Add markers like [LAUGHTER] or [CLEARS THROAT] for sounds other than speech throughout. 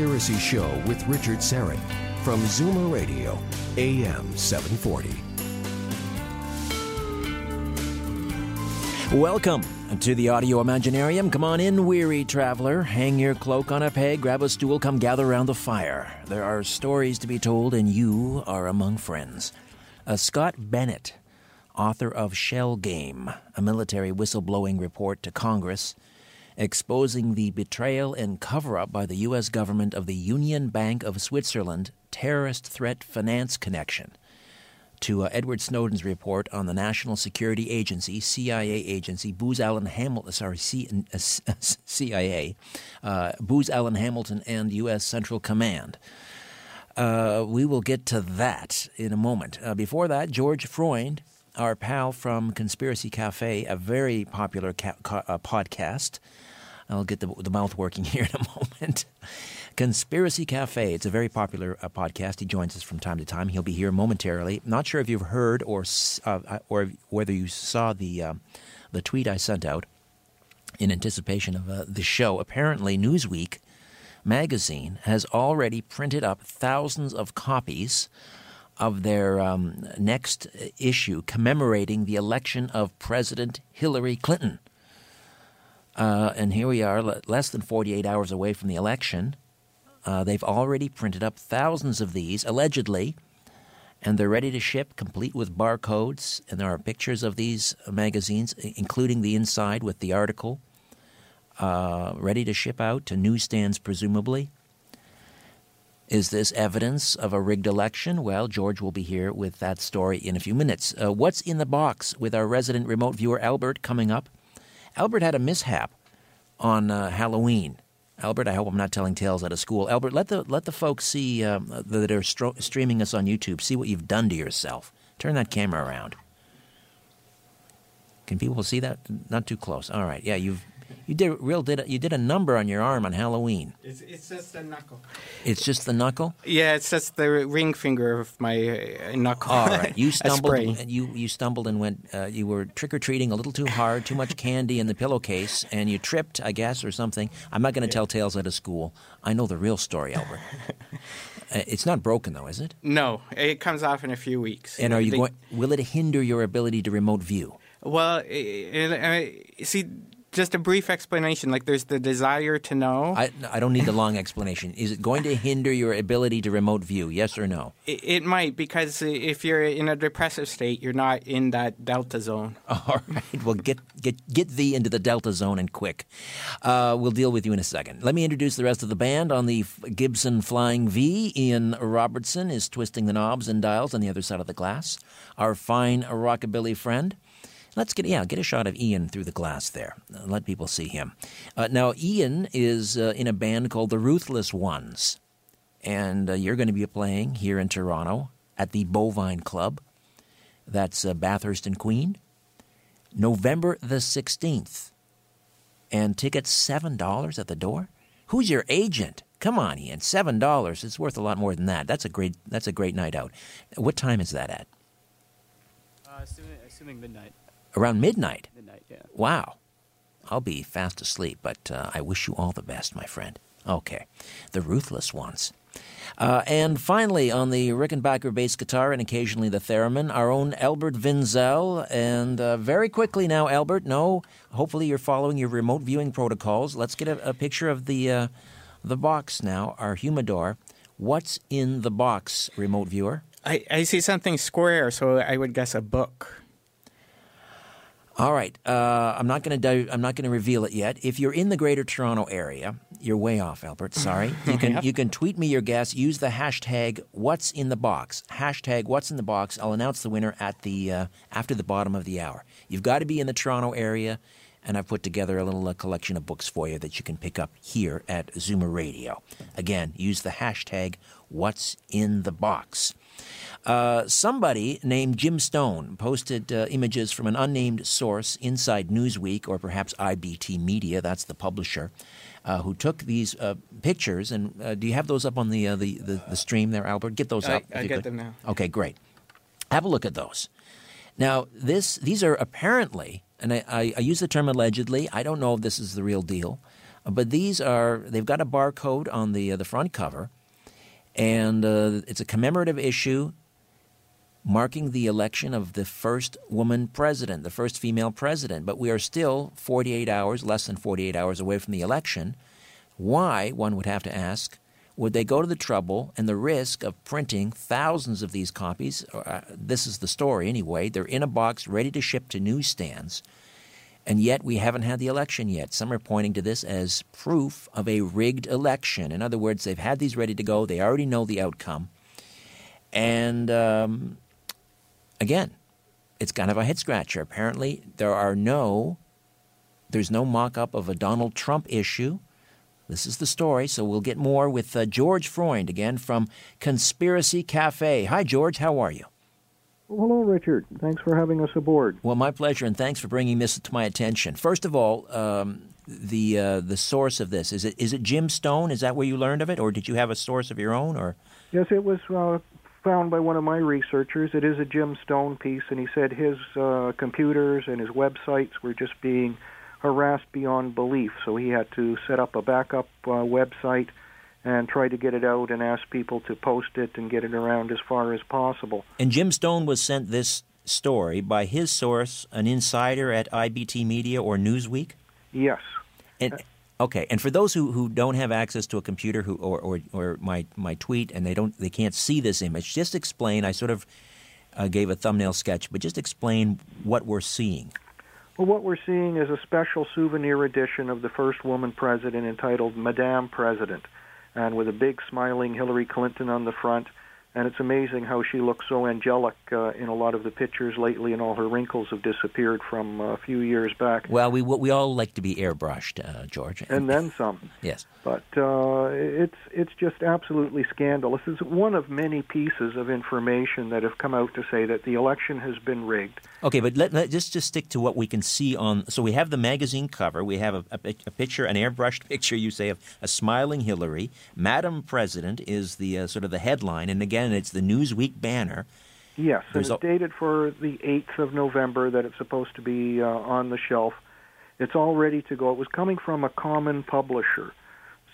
Conspiracy Show with Richard Syrett from Zoomer Radio, AM 740. Welcome to the Audio Imaginarium. Come on in, weary traveler. Hang your cloak on a peg, grab a stool, come gather around the fire. There are stories to be told, and you are among friends. Uh, Scott Bennett, author of Shell Game, a military whistleblowing report to Congress exposing the betrayal and cover up by the U.S. government of the Union Bank of Switzerland terrorist threat finance connection to uh, Edward Snowden's report on the National Security Agency, CIA agency, Booz Allen Hamilton, sorry, C, uh, [LAUGHS] CIA, uh, Booz Allen Hamilton, and U.S. Central Command. Uh, we will get to that in a moment. Uh, before that, George Freund, our pal from Conspiracy Cafe, a very popular ca- ca- uh, podcast. I'll get the, the mouth working [LAUGHS] here in a moment. Conspiracy Cafe. It's a very popular uh, podcast. He joins us from time to time. He'll be here momentarily. Not sure if you've heard or uh, or whether you saw the uh, the tweet I sent out in anticipation of uh, the show. Apparently, Newsweek magazine has already printed up thousands of copies of their um, next issue commemorating the election of President Hillary Clinton. Uh, and here we are, less than 48 hours away from the election. Uh, they've already printed up thousands of these, allegedly, and they're ready to ship, complete with barcodes. And there are pictures of these magazines, including the inside with the article, uh, ready to ship out to newsstands, presumably. Is this evidence of a rigged election? Well, George will be here with that story in a few minutes. Uh, what's in the box with our resident remote viewer, Albert, coming up? Albert had a mishap on uh, Halloween. Albert, I hope I'm not telling tales out of school. Albert, let the let the folks see um, that are stro- streaming us on YouTube see what you've done to yourself. Turn that camera around. Can people see that? Not too close. All right. Yeah, you've you did real did you did a number on your arm on Halloween. It's, it's just the knuckle. It's just the knuckle. Yeah, it's just the ring finger of my uh, knuckle. All right, you [LAUGHS] A stumbled. and You you stumbled and went. Uh, you were trick or treating a little too hard, too much candy in the pillowcase, and you tripped, I guess, or something. I'm not going to tell tales out of school. I know the real story, Albert. [LAUGHS] Uh, it's not broken though, is it? No, it comes off in a few weeks. And are you They- going? Will it hinder your ability to remote view? Well, it, see, just a brief explanation. Like, there's the desire to know. I I don't need the long explanation. Is it going to hinder your ability to remote view? Yes or no? It, it might because if you're in a depressive state, you're not in that delta zone. [LAUGHS] All right. Well, get get get thee into the Delta Zone and quick. Uh, we'll deal with you in a second. Let me introduce the rest of the band on the Gibson Flying V. Ian Robertson is twisting the knobs and dials on the other side of the glass. Our fine rockabilly friend. Let's get yeah, get a shot of Ian through the glass there. Uh, Let people see him. Uh, now, Ian is uh, in a band called the Ruthless Ones, and uh, you're going to be playing here in Toronto at the Bovine Club. That's uh, Bathurst and Queen. November the 16th. And tickets $7 at the door? Who's your agent? Come on, Ian. $7. It's worth a lot more than that. That's a great that's a great night out. What time is that at? assuming, assuming midnight. Around midnight. Midnight, yeah. Wow. I'll be fast asleep, but uh, I wish you all the best, my friend. Okay. The ruthless ones. Uh, and finally, on the Rickenbacker bass guitar and occasionally the theremin, our own Albert Vinzel. And uh, very quickly now, Albert, no, hopefully you're following your remote viewing protocols. Let's get a, a picture of the, uh, the box now, our humidor. What's in the box, remote viewer? I, I see something square, so I would guess a book. All right, uh, I'm not going to I'm not going to reveal it yet. If you're in the Greater Toronto area, you're way off, Albert. Sorry. [LAUGHS] You can Yep. you can tweet me your guess. Use the hashtag What's in the box. Hashtag What's in the box. I'll announce the winner at the uh, after the bottom of the hour. You've got to be in the Toronto area, and I've put together a little uh, collection of books for you that you can pick up here at Zoomer Radio. Again, use the hashtag What's in the box. Uh, somebody named Jim Stone posted uh, images from an unnamed source inside Newsweek or perhaps IBT Media, that's the publisher, uh, who took these uh, pictures. And uh, do you have those up on the, uh, the, the, the stream there, Albert? Get those I- up. I get could. them now. Okay, great. Have a look at those. Now, this these are apparently, and I, I, I use the term allegedly. I don't know if this is the real deal, but these are. They've got a barcode on the uh, the front cover, and uh, it's a commemorative issue marking the election of the first woman president, the first female president. But we are still 48 hours, less than 48 hours away from the election. Why, one would have to ask, would they go to the trouble and the risk of printing thousands of these copies? Uh, this is the story anyway. They're in a box ready to ship to newsstands. And yet we haven't had the election yet. Some are pointing to this as proof of a rigged election. In other words, they've had these ready to go. They already know the outcome. And um, again, it's kind of a head scratcher. Apparently, there are no, there's no mock up of a Donald Trump issue. This is the story, so we'll get more with uh, George Freund again from Conspiracy Cafe. Hi, George, how are you? Well, hello, Richard. Thanks for having us aboard. Well, my pleasure, and thanks for bringing this to my attention. First of all, um, the uh, the source of this is it is it Jim Stone? Is that where you learned of it, or did you have a source of your own? Or Yes, it was uh, found by one of my researchers. It is a Jim Stone piece, and he said his uh, computers and his websites were just being harassed beyond belief. So he had to set up a backup uh, website and try to get it out and ask people to post it and get it around as far as possible. and Jim Stone was sent this story by his source, an insider at IBT Media or Newsweek. Yes. And okay, and for those who, who don't have access to a computer who or, or, or my, my tweet and they don't they can't see this image, just explain. I sort of uh, gave a thumbnail sketch, but just explain what we're seeing. Well, what we're seeing is a special souvenir edition of the first woman president entitled Madame President, and with a big smiling Hillary Clinton on the front. And it's amazing how she looks so angelic uh, in a lot of the pictures lately, and all her wrinkles have disappeared from uh, a few years back. Well, we we all like to be airbrushed, uh, George. And then some. [LAUGHS] yes. But uh, it's it's just absolutely scandalous. It's one of many pieces of information that have come out to say that the election has been rigged. Okay, but let, let just just stick to what we can see on. So we have the magazine cover. We have a, a, a picture, an airbrushed [LAUGHS] picture. You say of a smiling Hillary. Madam President is the uh, sort of the headline, and again, it's the Newsweek banner. Yes, and it's a- dated for the 8th of November that it's supposed to be uh, on the shelf. It's all ready to go. It was coming from a common publisher,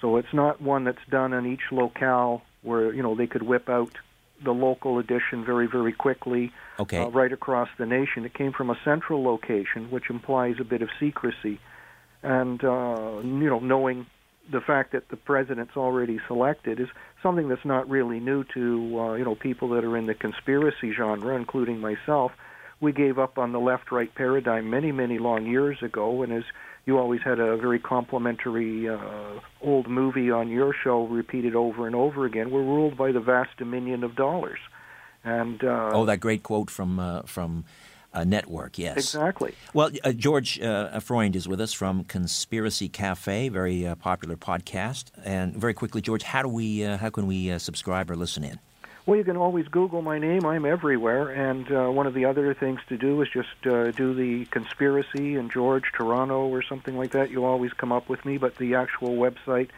so it's not one that's done in each locale where you know they could whip out the local edition very very quickly Okay. uh, right across the nation. It came from a central location, which implies a bit of secrecy, and uh, you know knowing the fact that the president's already selected is something that's not really new to uh, you know people that are in the conspiracy genre, including myself. We gave up on the left-right paradigm many, many long years ago, and as you always had a very complimentary uh, old movie on your show repeated over and over again. We're ruled by the vast dominion of dollars, and uh, oh, that great quote from uh, from uh, Network. Yes. exactly. Well, uh, George uh, Freund is with us from Conspiracy Cafe, very uh, popular podcast. And very quickly, George, how do we uh, how can we uh, subscribe or listen in? Well, you can always Google my name. I'm everywhere. And uh, one of the other things to do is just uh, do the conspiracy and George, Toronto, or something like that. You'll always come up with me. But the actual website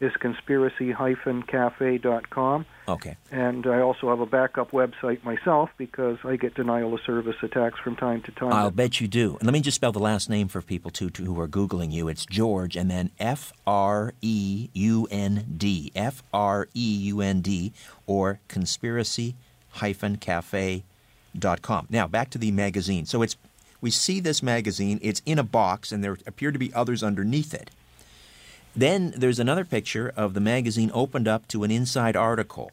is conspiracy-cafe.com. Okay. And I also have a backup website myself because I get denial of service attacks from time to time. I'll bet you do. And let me just spell the last name for people too, too who are googling you. It's George, and then F R E U N D, F R E U N D, or conspiracy-cafe.com. Now back to the magazine. So it's we see this magazine. It's in a box, and there appear to be others underneath it. Then there's another picture of the magazine opened up to an inside article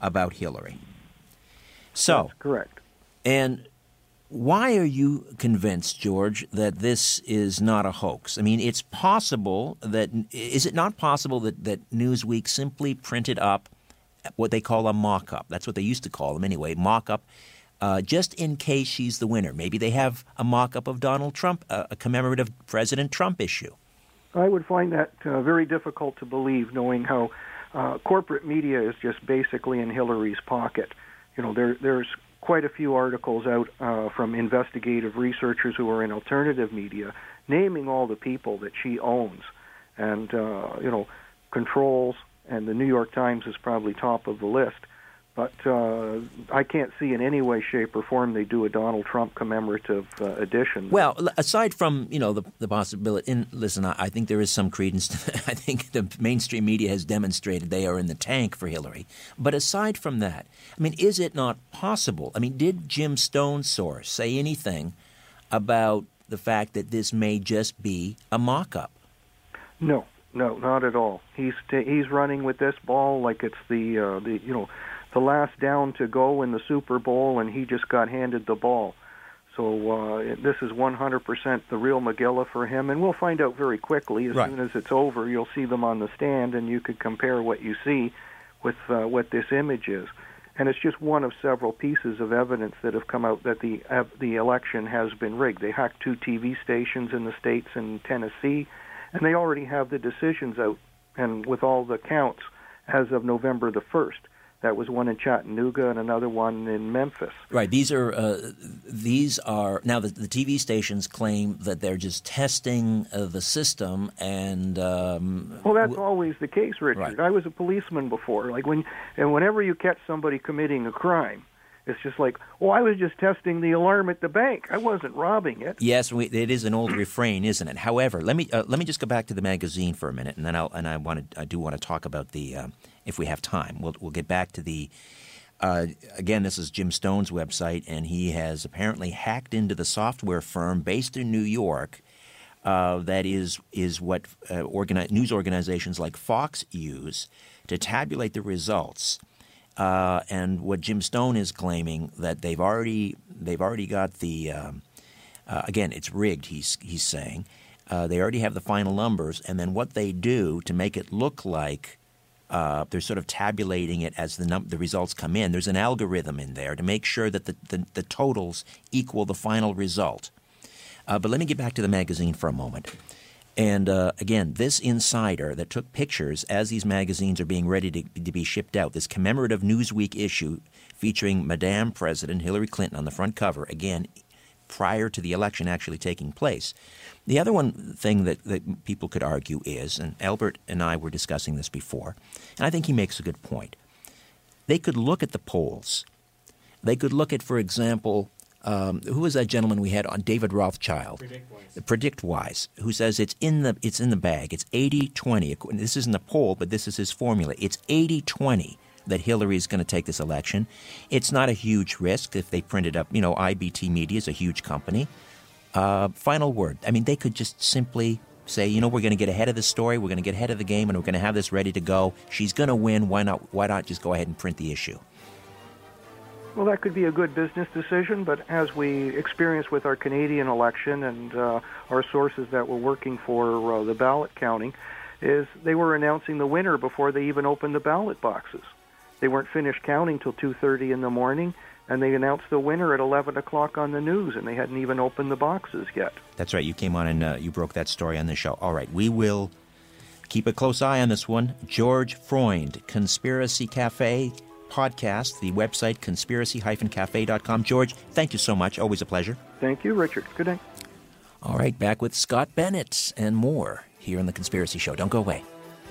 about Hillary. So, That's correct. and why are you convinced, George, that this is not a hoax? I mean, it's possible that is it not possible that, that Newsweek simply printed up what they call a mock-up? That's what they used to call them anyway, mock-up. Uh, just in case she's the winner. Maybe they have a mock up of Donald Trump, uh, a commemorative President Trump issue. I would find that uh, very difficult to believe, knowing how uh, corporate media is just basically in Hillary's pocket. You know, there, there's quite a few articles out uh, from investigative researchers who are in alternative media naming all the people that she owns and, uh, you know, controls, and the New York Times is probably top of the list. But uh, I can't see in any way, shape, or form they do a Donald Trump commemorative uh, edition. Well, aside from you know the the possibility, and listen, I, I think there is some credence. To, [LAUGHS] I think the mainstream media has demonstrated they are in the tank for Hillary. But aside from that, I mean, is it not possible? I mean, did Jim Stone's source say anything about the fact that this may just be a mock-up? No, no, not at all. He's t- he's running with this ball like it's the uh, the you know the last down to go in the Super Bowl, and he just got handed the ball. So uh, this is 100% the real Magilla for him, and we'll find out very quickly. As right. soon as it's over, you'll see them on the stand, and you could compare what you see with uh, what this image is. And it's just one of several pieces of evidence that have come out that the uh, the election has been rigged. They hacked two TV stations in the states and Tennessee, and they already have the decisions out, and with all the counts as of November the first. That was one in Chattanooga and another one in Memphis. Right. These are uh, these are now the, the, TV stations claim that they're just testing uh, the system, and um, well, that's w- always the case, Richard. Right. I was a policeman before. Like when and whenever you catch somebody committing a crime, it's just like, oh, I was just testing the alarm at the bank. I wasn't robbing it. Yes, we, it is an old refrain, isn't it? However, let me uh, let me just go back to the magazine for a minute, and then I'll and I want to I do want to talk about the uh, if we have time. We'll we'll get back to the. Uh, again, this is Jim Stone's website, and he has apparently hacked into the software firm based in New York. Uh, that is is what uh, news organizations like Fox use to tabulate the results. Uh, and what Jim Stone is claiming that they've already they've already got the um, uh, again it's rigged. He's he's saying uh, they already have the final numbers, and then what they do to make it look like uh, they're sort of tabulating it as the num- the results come in. There's an algorithm in there to make sure that the, the, the totals equal the final result. Uh, but let me get back to the magazine for a moment. And uh, again, this insider that took pictures as these magazines are being ready to, to, be shipped out, this commemorative Newsweek issue featuring Madame President Hillary Clinton on the front cover, again, prior to the election actually taking place. The other one thing that, that people could argue is, and Albert and I were discussing this before, and I think he makes a good point. They could look at the polls. They could look at, for example, um, who was that gentleman we had on David Rothschild? PredictWise. PredictWise, who says it's in the it's in the bag. It's 80-20. This isn't a poll, but this is his formula. It's 80-20 that Hillary is going to take this election. It's not a huge risk if they print it up. You know, IBT Media is a huge company. Uh, final word. I mean, they could just simply say, you know, we're going to get ahead of the story. We're going to get ahead of the game, and we're going to have this ready to go. She's going to win. Why not? Why not just go ahead and print the issue? Well, that could be a good business decision, but as we experienced with our Canadian election and uh, our sources that were working for uh, the ballot counting, is they were announcing the winner before they even opened the ballot boxes. They weren't finished counting till 2:30 in the morning, and they announced the winner at 11 o'clock on the news, and they hadn't even opened the boxes yet. That's right. You came on and uh, you broke that story on the show. All right, we will keep a close eye on this one. George Freund, Conspiracy Cafe podcast, the website conspiracy-cafe.com. George, thank you so much. Always a pleasure. Thank you, Richard. Good night. All right, back with Scott Bennett and more here on The Conspiracy Show. Don't go away.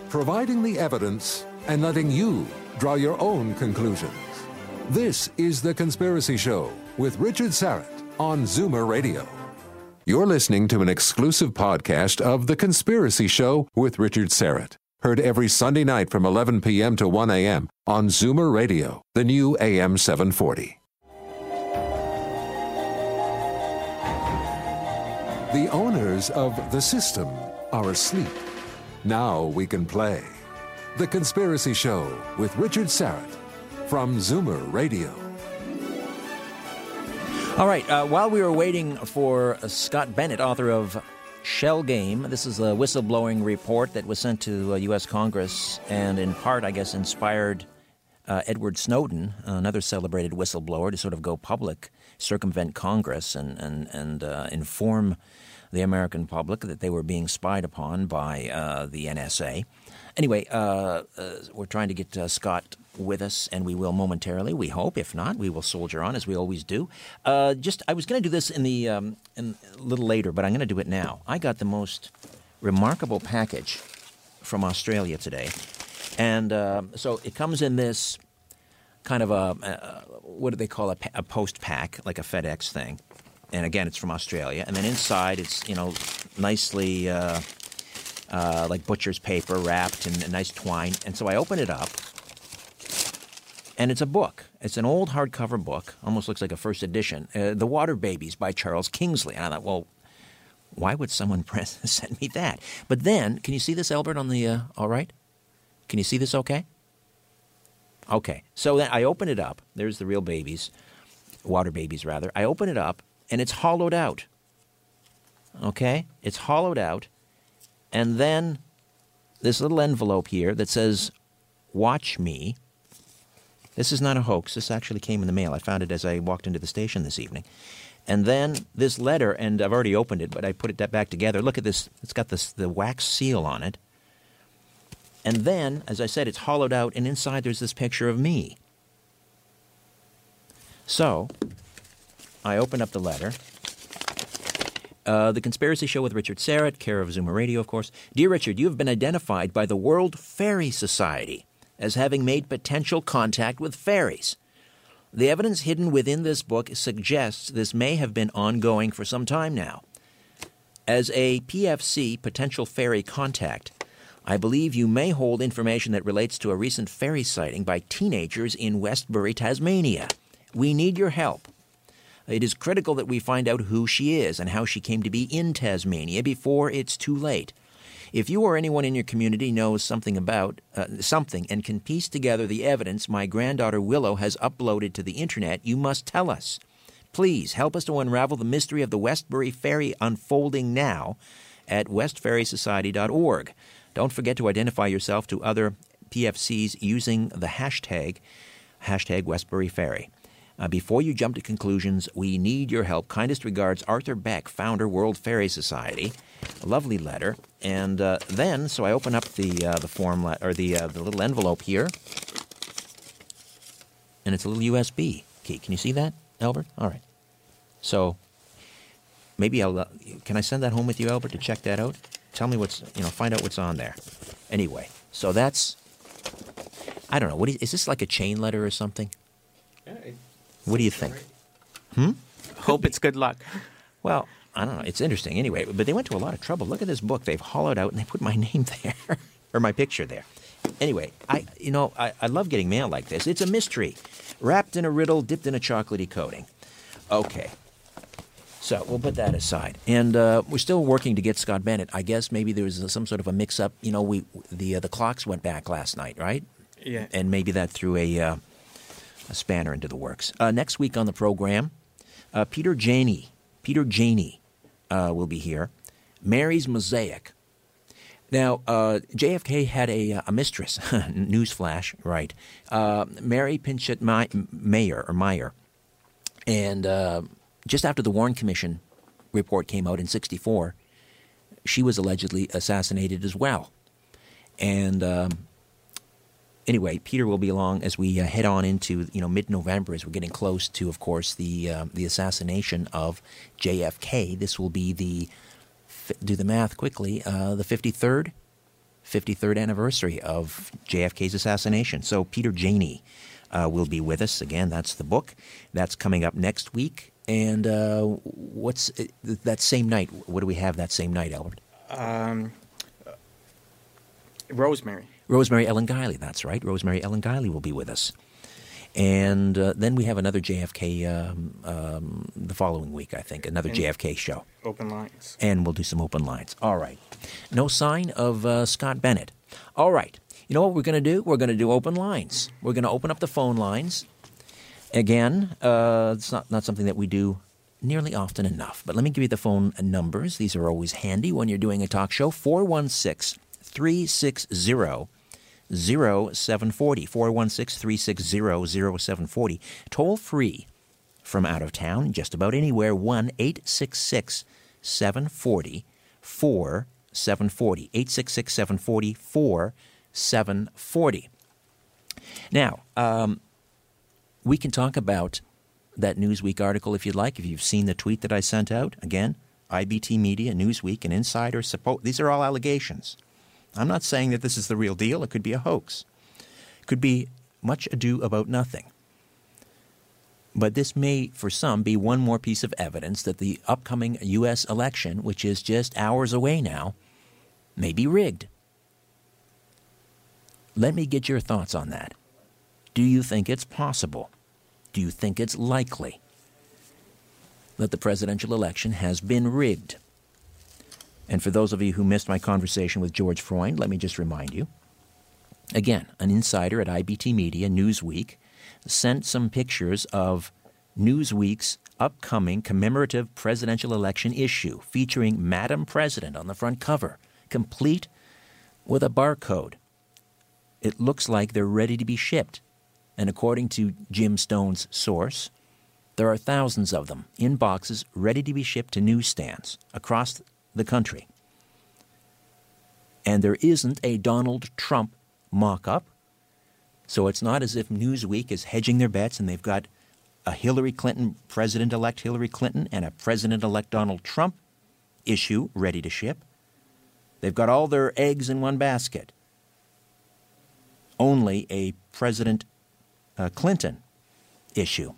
providing the evidence and letting you draw your own conclusions. This is The Conspiracy Show with Richard Syrett on Zoomer Radio. You're listening to an exclusive podcast of The Conspiracy Show with Richard Syrett. Heard every Sunday night from 11 p.m. to 1 a.m. on Zoomer Radio, the new AM 740. The owners of the system are asleep. Now we can play. The Conspiracy Show with Richard Syrett from Zoomer Radio. All right, uh, while we were waiting for uh, Scott Bennett, author of Shell Game, this is a whistleblowing report that was sent to uh, U.S. Congress and, in part, I guess, inspired uh, Edward Snowden, another celebrated whistleblower, to sort of go public, circumvent Congress, and, and, and uh, inform the American public that they were being spied upon by uh, the NSA. Anyway, uh, uh, we're trying to get uh, Scott with us, and we will momentarily. We hope. If not, we will soldier on as we always do. Uh, just, I was going to do this in the um, in, a little later, but I'm going to do it now. I got the most remarkable package from Australia today, and uh, so it comes in this kind of a, a what do they call a, a post pack, like a FedEx thing and again, it's from Australia. And then inside, it's you know nicely uh, uh, like butcher's paper wrapped in a nice twine. And so I open it up, and it's a book. It's an old hardcover book, almost looks like a first edition. Uh, the Water Babies by Charles Kingsley. And I thought, well, why would someone [LAUGHS] press, send me that? But then, can you see this, Albert? On the uh, all right? Can you see this? Okay. Okay. So then I open it up. There's the real babies, water babies rather. I open it up, and it's hollowed out. Okay? It's hollowed out. And then this little envelope here that says, Watch me. This is not a hoax. This actually came in the mail. I found it as I walked into the station this evening. And then this letter, and I've already opened it, but I put it back together. Look at this. It's got this, the wax seal on it. And then, as I said, it's hollowed out, and inside there's this picture of me. So, I open up the letter. Uh, the Conspiracy Show with Richard Syrett, care of Zoomer Radio, of course. Dear Richard, you have been identified by the World Fairy Society as having made potential contact with fairies. The evidence hidden within this book suggests this may have been ongoing for some time now. As a PFC potential fairy contact, I believe you may hold information that relates to a recent fairy sighting by teenagers in Westbury, Tasmania. We need your help. It is critical that we find out who she is and how she came to be in Tasmania before it's too late. If you or anyone in your community knows something about uh, something and can piece together the evidence my granddaughter Willow has uploaded to the internet, you must tell us. Please help us to unravel the mystery of the Westbury Fairy unfolding now at westferrysociety.org. Don't forget to identify yourself to other PFCs using the hashtag hashtag Westbury Fairy. Uh, before you jump to conclusions, we need your help. Kindest regards, Arthur Beck, founder, World Fairy Society. A lovely letter. And uh, then, so I open up the uh, the form le- or the uh, the little envelope here, and it's a little USB key. Can you see that, Albert? All right. So maybe I'll uh, can I send that home with you, Albert, to check that out? Tell me what's you know find out what's on there. Anyway, so that's I don't know. What is, is this like a chain letter or something? Yeah, What do you think? Hmm? Hope it's good luck. Well, I don't know. It's interesting anyway, but they went to a lot of trouble. Look at this book. They've hollowed out and they put my [LAUGHS] name there or my picture there. Anyway, I you know, I, I love getting mail like this. It's a mystery. Wrapped in a riddle, dipped in a chocolatey coating. Okay. So we'll put that aside, and uh, we're still working to get Scott Bennett. I guess maybe there was some sort of a mix-up. You know, we the uh, the clocks went back last night, right? Yeah. and maybe that threw a, uh, a spanner into the works. Uh, next week on the program, uh, Peter Janney, Peter Janney uh, will be here. Mary's Mosaic. Now, uh, JFK had a, a mistress. [LAUGHS] Newsflash, right? Uh, Mary Pinchot My- Mayer or Meyer, and uh, just after the Warren Commission report came out in '64, she was allegedly assassinated as well. And um, anyway, Peter will be along as we uh, head on into you know mid-November as we're getting close to, of course, the uh, the assassination of JFK. This will be the do the math quickly uh, the 53rd, 53rd anniversary of JFK's assassination. So Peter Janney uh, will be with us again. That's the book. That's coming up next week. And uh, what's uh, that same night? What do we have that same night, Albert? Um, Rosemary. Rosemary Ellen Guiley. That's right. Rosemary Ellen Guiley will be with us. And uh, then we have another JFK um, um, the following week, I think, another And- JFK show. Open lines. And we'll do some open lines. All right. No sign of uh, Scott Bennett. All right. You know what we're going to do? We're going to do open lines. We're going to open up the phone lines. Again, uh, it's not, not something that we do nearly often enough. But let me give you the phone numbers. These are always handy when you're doing a talk show. 416 360 0740. 416 360 0740. Toll free from out of town, just about anywhere, 1 866 740 4740. 866 740 4740. Now, um, we can talk about that Newsweek article if you'd like, if you've seen the tweet that I sent out. Again, IBT Media, Newsweek, and Insider. Suppo- these are all allegations. I'm not saying that this is the real deal. It could be a hoax. It Could be much ado about nothing. But this may, for some, be one more piece of evidence that the upcoming U.S. election, which is just hours away now, may be rigged. Let me get your thoughts on that. Do you think it's possible? Do you think it's likely that the presidential election has been rigged? And for those of you who missed my conversation with George Freund, let me just remind you. Again, an insider at IBT Media, Newsweek, sent some pictures of Newsweek's upcoming commemorative presidential election issue featuring Madam President on the front cover, complete with a barcode. It looks like they're ready to be shipped. And according to Jim Stone's source, there are thousands of them in boxes ready to be shipped to newsstands across the country. And there isn't a Donald Trump mock up. So it's not as if Newsweek is hedging their bets and they've got a Hillary Clinton, President elect Hillary Clinton, and a President elect Donald Trump issue ready to ship. They've got all their eggs in one basket. Only a President uh, Clinton issue.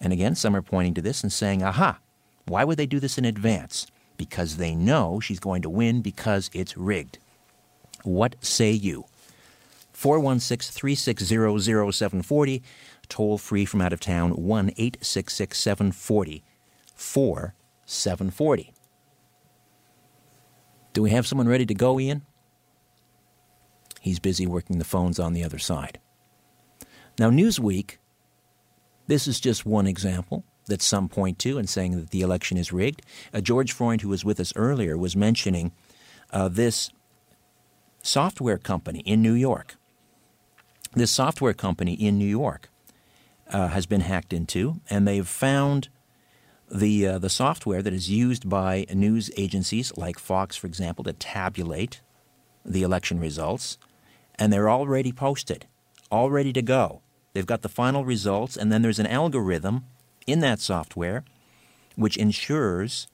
And again, some are pointing to this and saying, aha, why would they do this in advance? Because they know she's going to win because it's rigged. What say you? 416 360 0740, toll free from out of town, 1 866 740 4740. Do we have someone ready to go, Ian? He's busy working the phones on the other side. Now, Newsweek, this is just one example that some point to and saying that the election is rigged. Uh, George Freund, who was with us earlier, was mentioning uh, this software company in New York. This software company in New York uh, has been hacked into, and they've found the uh, the software that is used by news agencies like Fox, for example, to tabulate the election results, and they're already posted, all ready to go. They've got the final results, and then there's an algorithm in that software which ensures.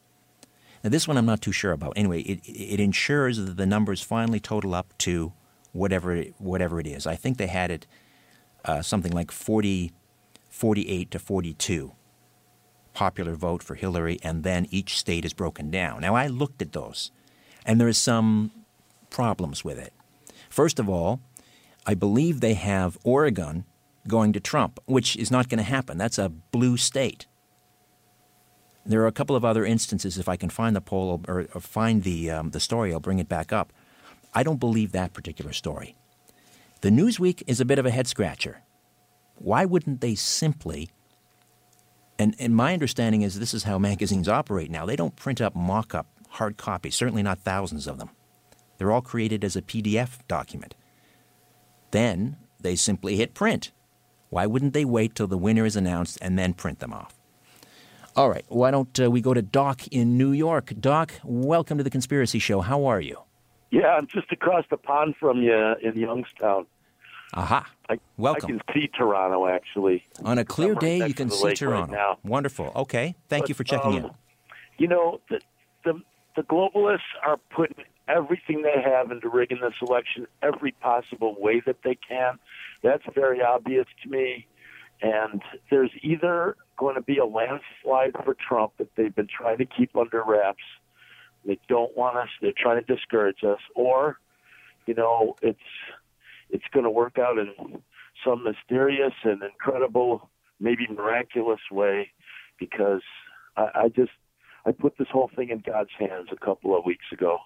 Now, this one I'm not too sure about. Anyway, it, it ensures that the numbers finally total up to whatever it, whatever it is. I think they had it uh, something like 40, 48 to 42 popular vote for Hillary, and then each state is broken down. Now, I looked at those, and there are some problems with it. First of all, I believe they have Oregon going to Trump, which is not going to happen. That's a blue state. There are a couple of other instances. If I can find the poll or, find the um, the story, I'll bring it back up. I don't believe that particular story. The Newsweek is a bit of a head scratcher. Why wouldn't they simply? And, and my understanding is this is how magazines operate now. They don't print up mock up hard copies, certainly not thousands of them. They're all created as a PDF document. Then they simply hit print. Why wouldn't they wait till the winner is announced and then print them off? All right, why don't uh, we go to Doc in New York? Doc, welcome to the Conspiracy Show. How are you? Yeah, I'm just across the pond from you in Youngstown. Aha. I, Welcome. I can see Toronto actually. On a clear I'm day, you can see right Toronto. now. Wonderful. Okay. Thank But, you for checking in. um, You know, the, the the globalists are putting everything they have into rigging this election every possible way that they can. That's very obvious to me. And there's either going to be a landslide for Trump that they've been trying to keep under wraps. They don't want us. They're trying to discourage us, or, you know, it's it's going to work out in some mysterious and incredible, maybe miraculous way, because I, I just I put this whole thing in God's hands a couple of weeks ago.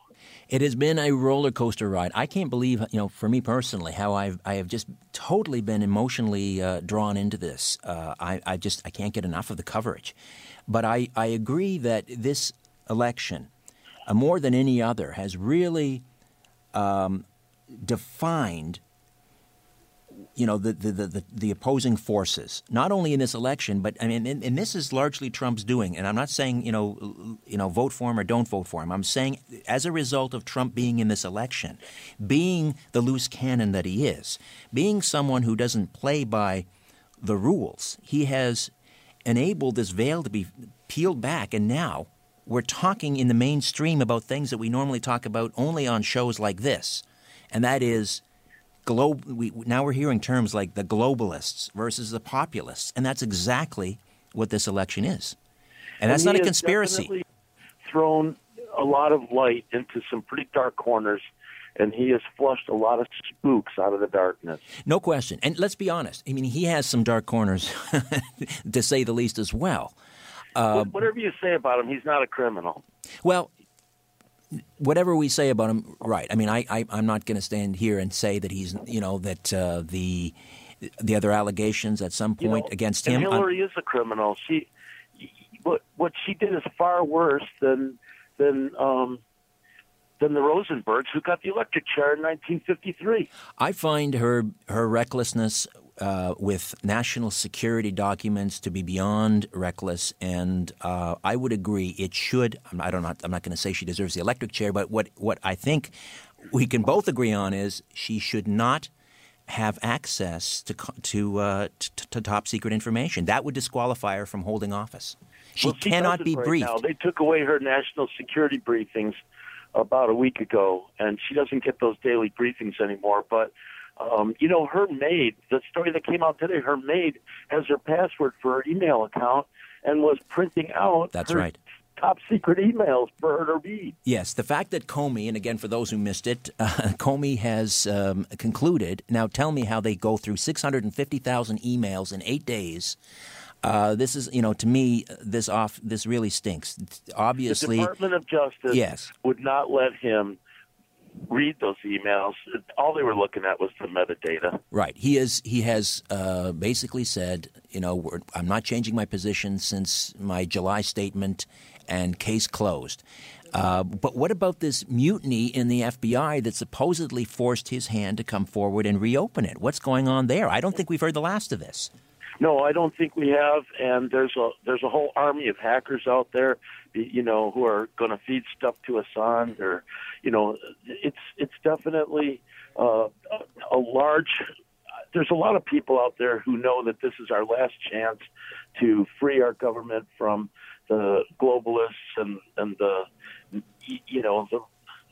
It has been a roller coaster ride. I can't believe, you know, for me personally, how I've I have just totally been emotionally uh, drawn into this. Uh, I I just I can't get enough of the coverage, but I I agree that this election, uh, more than any other, has really um, defined you know the, the, the, the, opposing forces, not only in this election, but I mean, and, and, this is largely Trump's doing. And I'm not saying you know you know vote for him or don't vote for him. I'm saying as a result of Trump being in this election, being the loose cannon that he is, being someone who doesn't play by the rules, he has enabled this veil to be peeled back, and now we're talking in the mainstream about things that we normally talk about only on shows like this, and that is We, now we're hearing terms like the globalists versus the populists, and that's exactly what this election is. And, and that's not a conspiracy. Thrown a lot of light into some pretty dark corners, and he has flushed a lot of spooks out of the darkness. No question. And let's be honest. I mean, he has some dark corners, [LAUGHS] to say the least, as well. Uh, Whatever you say about him, he's not a criminal. Well, whatever we say about him, right? I mean, I, I am not going to stand here and say that he's you know that uh, the the other allegations at some point you know, against him. Hillary I'm, is a criminal. She what what she did is far worse than than um, than the Rosenbergs who got the electric chair in 1953. I find her her recklessness uh, with national security documents to be beyond reckless, and uh, I would agree it should. I don't. I'm not going to say she deserves the electric chair, but what what I think we can both agree on is she should not have access to to, uh, to, to top secret information. That would disqualify her from holding office. She, well, she cannot be right briefed. Now. They took away her national security briefings about a week ago, and she doesn't get those daily briefings anymore. But um, you know, her maid, the story that came out today, her maid has her password for her email account and was printing out That's right. top secret emails for her to read. Yes, the fact that Comey, and again, for those who missed it, uh, [LAUGHS] Comey has um, concluded. Now, tell me how they go through 650,000 emails in eight days. Uh, this is, you know, to me, this off, this really stinks. Obviously, the Department of Justice yes. would not let him read those emails. All they were looking at was the metadata. Right. He is. He has uh, basically said, you know, I'm not changing my position since my July statement, and case closed. Uh, but what about this mutiny in the FBI that supposedly forced his hand to come forward and reopen it? What's going on there? I don't think we've heard the last of this. No, I don't think we have. And there's a there's a whole army of hackers out there, you know, who are going to feed stuff to Assange, or, you know, it's it's definitely uh, a large. There's a lot of people out there who know that this is our last chance to free our government from the globalists and and the you know the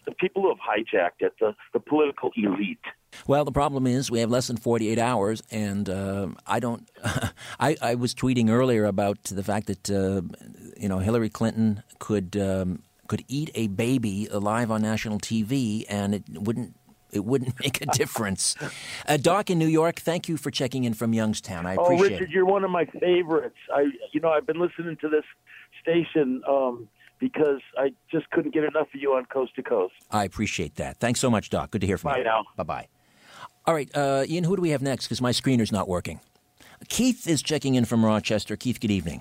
the people who have hijacked it, the the political elite. Well, the problem is we have less than 48 hours, and uh, I don't. [LAUGHS] I, I, was tweeting earlier about the fact that uh, you know Hillary Clinton could um, could eat a baby alive on national TV, and it wouldn't it wouldn't [LAUGHS] make a difference. Uh, Doc in New York, thank you for checking in from Youngstown. I appreciate oh, Richard, it. you're one of my favorites. I, you know, I've been listening to this station um, because I just couldn't get enough of you on Coast to Coast. I appreciate that. Thanks so much, Doc. Good to hear from Bye you. Bye now. Bye bye. All right, uh, Ian, who do we have next? Because my screener's not working. Keith is checking in from Rochester. Keith, good evening.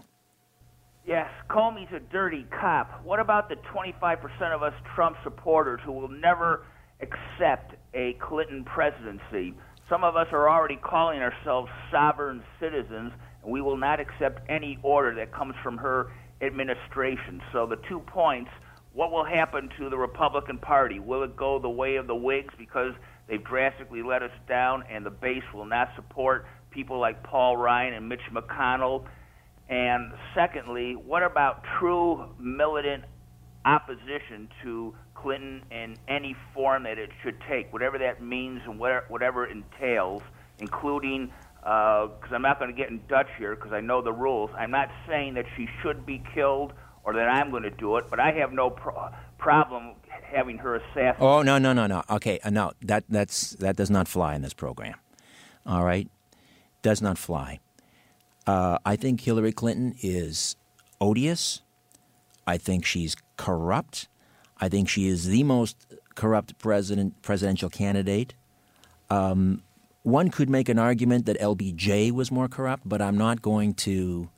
Yes, Comey's a dirty cop. What about the 25% of us Trump supporters who will never accept a Clinton presidency? Some of us are already calling ourselves sovereign citizens, and we will not accept any order that comes from her administration. So, the two points what will happen to the Republican Party? Will it go the way of the Whigs because they've drastically let us down and the base will not support people like Paul Ryan and Mitch McConnell? And secondly, what about true militant opposition to Clinton in any form that it should take, whatever that means and whatever it entails, including because uh, I'm not going to get in Dutch here because I know the rules. I'm not saying that she should be killed or that I'm going to do it, but I have no pro- problem having her assassinated. Oh no no no no. Okay, uh, no that that's that does not fly in this program. All right, does not fly. Uh, I think Hillary Clinton is odious. I think she's corrupt. I think she is the most corrupt president presidential candidate. Um, one could make an argument that LBJ was more corrupt, but I'm not going to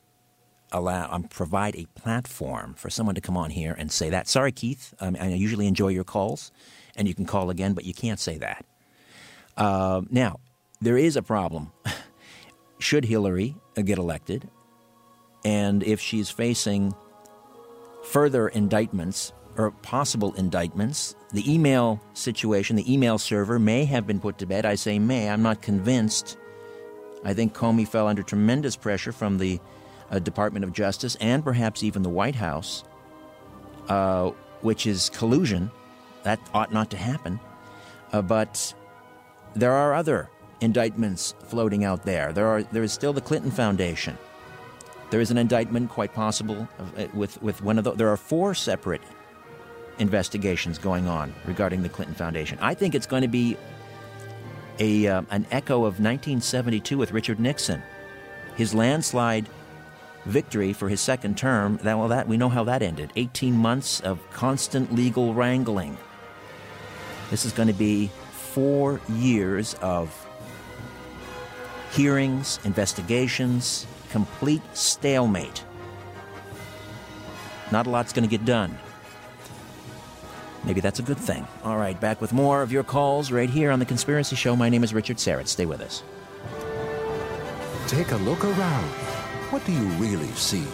allow um, provide a platform for someone to come on here and say that. Sorry, Keith. Um, I usually enjoy your calls, and you can call again, but you can't say that. Uh, now, there is a problem. [LAUGHS] Should Hillary uh, get elected, and if she's facing further indictments or possible indictments. The email situation, the email server may have been put to bed. I say may, I'm not convinced. I think Comey fell under tremendous pressure from the Department of Justice and perhaps even the White House, uh, which is collusion. That ought not to happen. Uh, but there are other indictments floating out there. There, are, there is still the Clinton Foundation. There is an indictment, quite possible, uh, with, with one of the. There are four separate investigations going on regarding the Clinton Foundation. I think it's going to be a, uh, an echo of 1972 with Richard Nixon. His landslide victory for his second term, that, well, that, we know how that ended 18 months of constant legal wrangling. This is going to be four years of hearings, investigations, complete stalemate. Not a lot's going to get done. Maybe that's a good thing. All right, back with more of your calls right here on The Conspiracy Show. My name is Richard Syrett. Stay with us. Take a look around. What do you really see?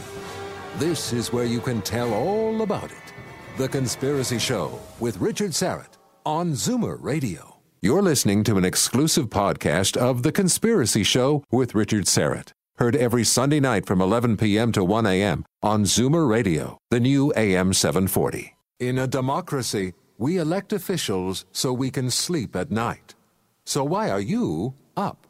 This is where you can tell all about it. The Conspiracy Show with Richard Syrett on Zoomer Radio. You're listening to an exclusive podcast of The Conspiracy Show with Richard Syrett. Heard every Sunday night from 11 p.m. to 1 a.m. on Zoomer Radio, the new AM 740. In a democracy, we elect officials so we can sleep at night. So why are you up?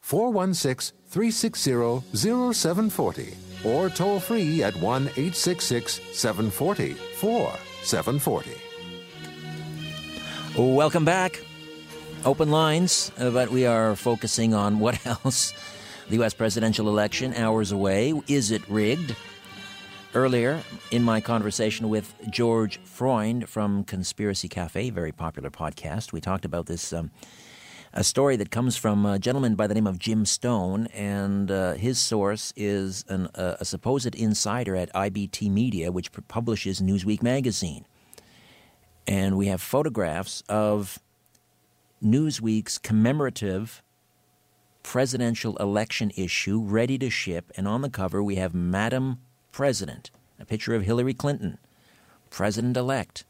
416 360 0740 or toll free at 1 866 740 4740. Welcome back. Open lines, uh, but we are focusing on what [LAUGHS] else? The U.S. presidential election, hours away. Is it rigged? Earlier, in my conversation with George Freund from Conspiracy Cafe, very popular podcast, we talked about this um, a story that comes from a gentleman by the name of Jim Stone, and uh, his source is an, uh, a supposed insider at IBT Media, which publishes Newsweek magazine. And we have photographs of Newsweek's commemorative presidential election issue ready to ship, and on the cover we have Madam president, a picture of Hillary Clinton, president elect.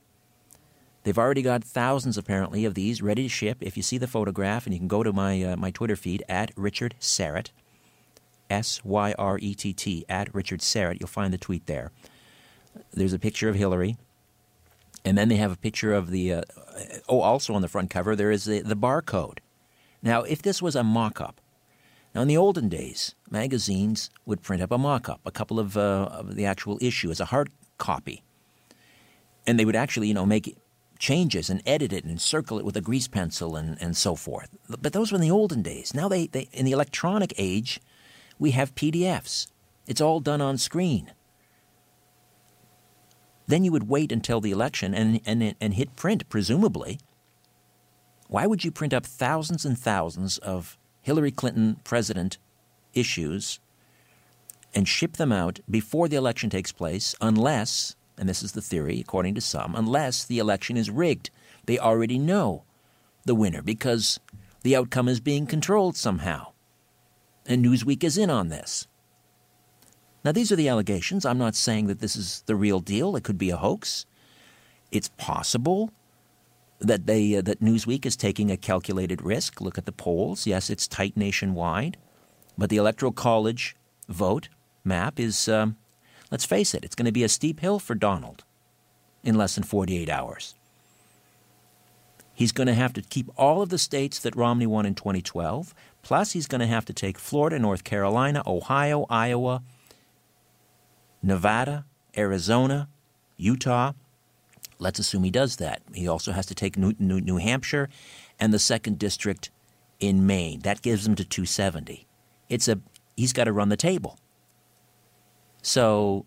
They've already got thousands, apparently, of these ready to ship. If you see the photograph, and you can go to my, uh, my Twitter feed at Richard Syrett, S Y R E T T, at Richard Syrett, you'll find the tweet there. There's a picture of Hillary. And then they have a picture of the, uh, oh, also on the front cover, there is the, the barcode. Now, if this was a mock up, now, in the olden days, magazines would print up a mock up, a couple of, uh, of the actual issue as a hard copy. And they would actually, you know, make changes and edit it and circle it with a grease pencil and, and so forth. But those were in the olden days. Now, they, they, in the electronic age, we have PDFs. It's all done on screen. Then you would wait until the election and, and, and hit print, presumably. Why would you print up thousands and thousands of Hillary Clinton president issues and ship them out before the election takes place, unless, and this is the theory according to some, unless the election is rigged. They already know the winner because the outcome is being controlled somehow. And Newsweek is in on this. Now, these are the allegations. I'm not saying that this is the real deal. It could be a hoax. It's possible that they uh, that Newsweek is taking a calculated risk. Look at the polls. Yes, it's tight nationwide, but the electoral college vote map is. Um, let's face it, it's going to be a steep hill for Donald. in less than 48 hours. He's going to have to keep all of the states that Romney won in 2012, plus, he's going to have to take Florida, North Carolina, Ohio, Iowa, Nevada, Arizona, Utah. Let's assume he does that. He also has to take New, New, New Hampshire and the second district in Maine. That gives him to 270. It's a he's got to run the table. So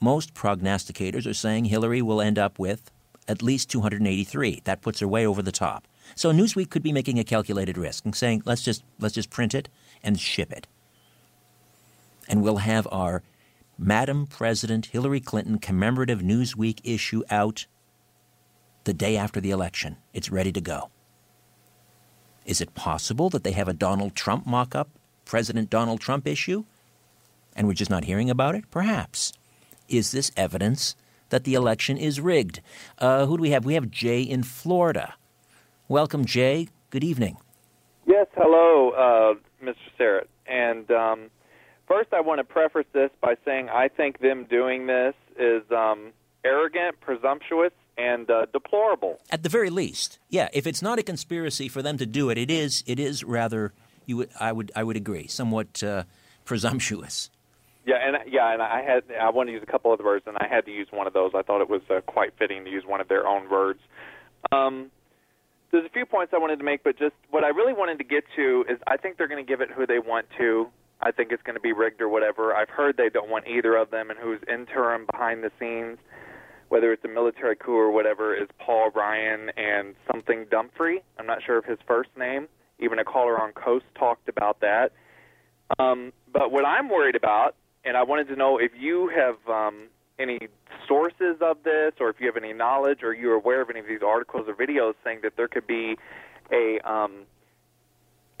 most prognosticators are saying Hillary will end up with at least 283. That puts her way over the top. So Newsweek could be making a calculated risk and saying, let's just let's just print it and ship it. And we'll have our Madam President Hillary Clinton commemorative Newsweek issue out the day after the election. It's ready to go. Is it possible that they have a Donald Trump mock up, President Donald Trump issue, and we're just not hearing about it? Perhaps. Is this evidence that the election is rigged? Uh, who do we have? We have Jay in Florida. Welcome, Jay. Good evening. Yes, hello, uh, Mr. Syrett. And um, first, I want to preface this by saying I think them doing this is um, arrogant, presumptuous, and uh, deplorable. At the very least, yeah. If it's not a conspiracy for them to do it, it is. It is rather. You would. I would. I would agree. Somewhat uh, presumptuous. Yeah, and yeah, and I had. I wanted to use a couple of the words, and I had to use one of those. I thought it was uh, quite fitting to use one of their own words. Um, there's a few points I wanted to make, but just what I really wanted to get to is I think they're going to give it who they want to. I think it's going to be rigged or whatever. I've heard they don't want either of them, and who's interim behind the scenes whether it's a military coup or whatever, is Paul Ryan and something Dumfrey. I'm not sure of his first name. Even a caller on Coast talked about that. Um, but what I'm worried about, and I wanted to know if you have um, any sources of this, or if you have any knowledge, or you're aware of any of these articles or videos saying that there could be a um,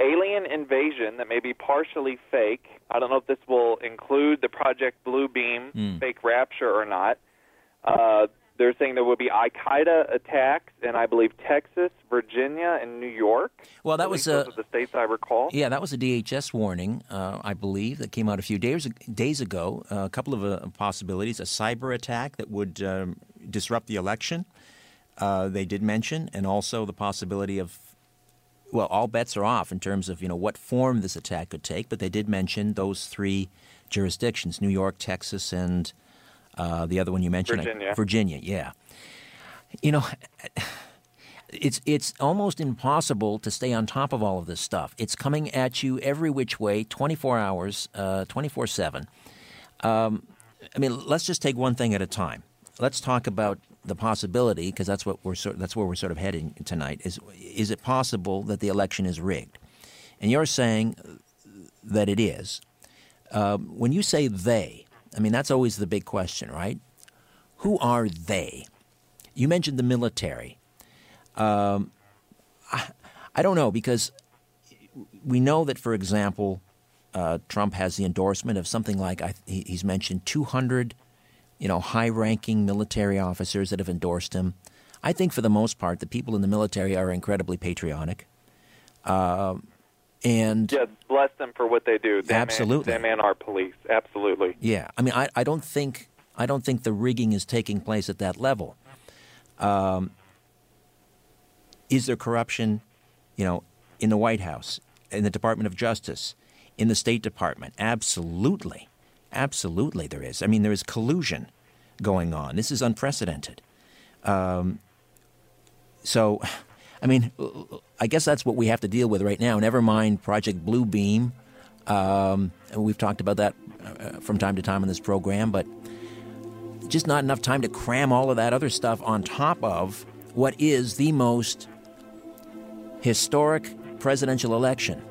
alien invasion that may be partially fake. I don't know if this will include the Project Bluebeam mm. fake rapture or not. Uh, they're saying there will be Al Qaeda attacks in, I believe, Texas, Virginia, and New York. Well, that was a, the states I recall. Yeah, that was a DHS warning, uh, I believe, that came out a few days days ago. Uh, a couple of uh, possibilities: a cyber attack that would um, disrupt the election. Uh, they did mention, and also the possibility of. Well, all bets are off in terms of you know what form this attack could take, but they did mention those three jurisdictions: New York, Texas, and uh, the other one you mentioned, Virginia. Virginia, yeah. You know, it's it's almost impossible to stay on top of all of this stuff. It's coming at you every which way, twenty four hours, uh, twenty four seven. Um, I mean, let's just take one thing at a time. Let's talk about the possibility, because that's what we're sort, that's where we're sort of heading tonight. Is is it possible that the election is rigged? And you're saying that it is. Um, when you say they, I mean, that's always the big question, right? Who are they? You mentioned the military. Um, I, I, don't know because we know that, for example, uh, Trump has the endorsement of something like I, he's mentioned 200, you know, high-ranking military officers that have endorsed him. I think, for the most part, the people in the military are incredibly patriotic. Uh, and yeah, bless them for what they do. Them absolutely, and, them and our police. Absolutely. Yeah, I mean, I, I don't think I don't think the rigging is taking place at that level. Um, is there corruption, you know, in the White House, in the Department of Justice, in the State Department? Absolutely, absolutely, there is. I mean, there is collusion going on. This is unprecedented. Um, so I mean, I guess that's what we have to deal with right now. Never mind Project Bluebeam. Um, we've talked about that uh, from time to time in this program, but just not enough time to cram all of that other stuff on top of what is the most historic presidential election.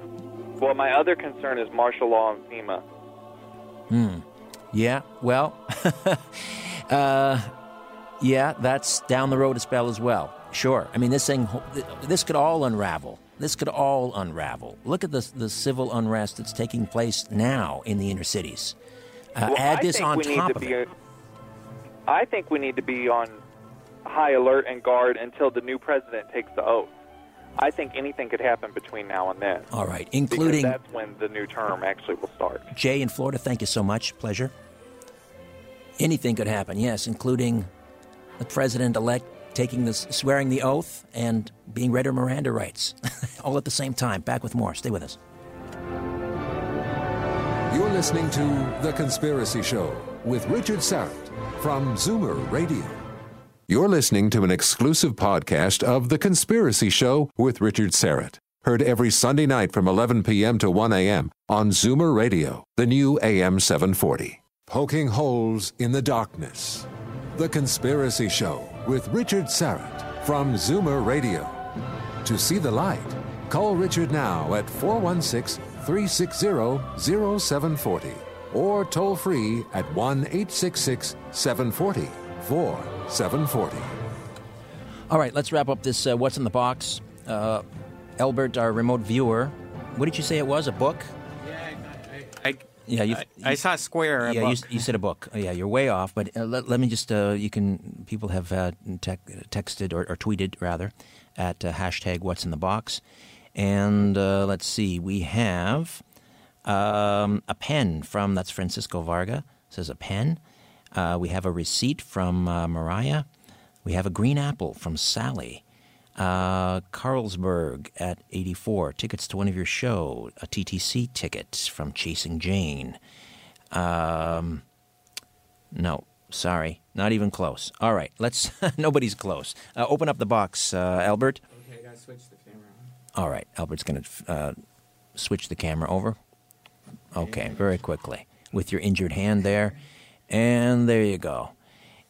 Well, my other concern is martial law and FEMA. Hmm. Yeah. Well. [LAUGHS] uh, yeah, that's down the road a spell as well. Sure. I mean, this thing, this could all unravel. This could all unravel. Look at the, the civil unrest that's taking place now in the inner cities. Uh, well, add this on top of it. I think we need to be on high alert and guard until the new president takes the oath. I think anything could happen between now and then. All right, including that's when the new term actually will start. Jay in Florida, thank you so much. Pleasure. Anything could happen, yes, including the president elect taking this, swearing the oath, and being read her Miranda rights, [LAUGHS] all at the same time. Back with more. Stay with us. You're listening to The Conspiracy Show with Richard Syrett from Zoomer Radio. You're listening to an exclusive podcast of The Conspiracy Show with Richard Syrett. Heard every Sunday night from 11 p.m. to 1 a.m. on Zoomer Radio, the new AM 740. Poking holes in the darkness. The Conspiracy Show with Richard Syrett from Zoomer Radio. To see the light, call Richard now at 416 360 0740 or toll free at 1 866 740 4740. All right, let's wrap up this uh, What's in the Box. Uh, Albert, our remote viewer, what did you say it was? A book? Yeah, you, I, I saw Square. a yeah, you, you said a book. Oh, yeah, you're way off. But uh, let, let me just, uh, you can, people have uh, tec- texted or, or tweeted rather at uh, hashtag what's in the box. And uh, let's see, we have um, a pen from, that's Francisco Varga, says a pen. Uh, we have a receipt from uh, Mariah. We have a green apple from Sally. Uh, Carlsberg at 84. Tickets to one of your show. A TTC ticket from Chasing Jane. Um, no, sorry, not even close. All right, let's. [LAUGHS] nobody's close. Uh, open up the box, uh, Albert. Okay, I gotta switch the camera on. All right, Albert's going to uh, switch the camera over. Okay, very quickly with your injured hand there, and there you go.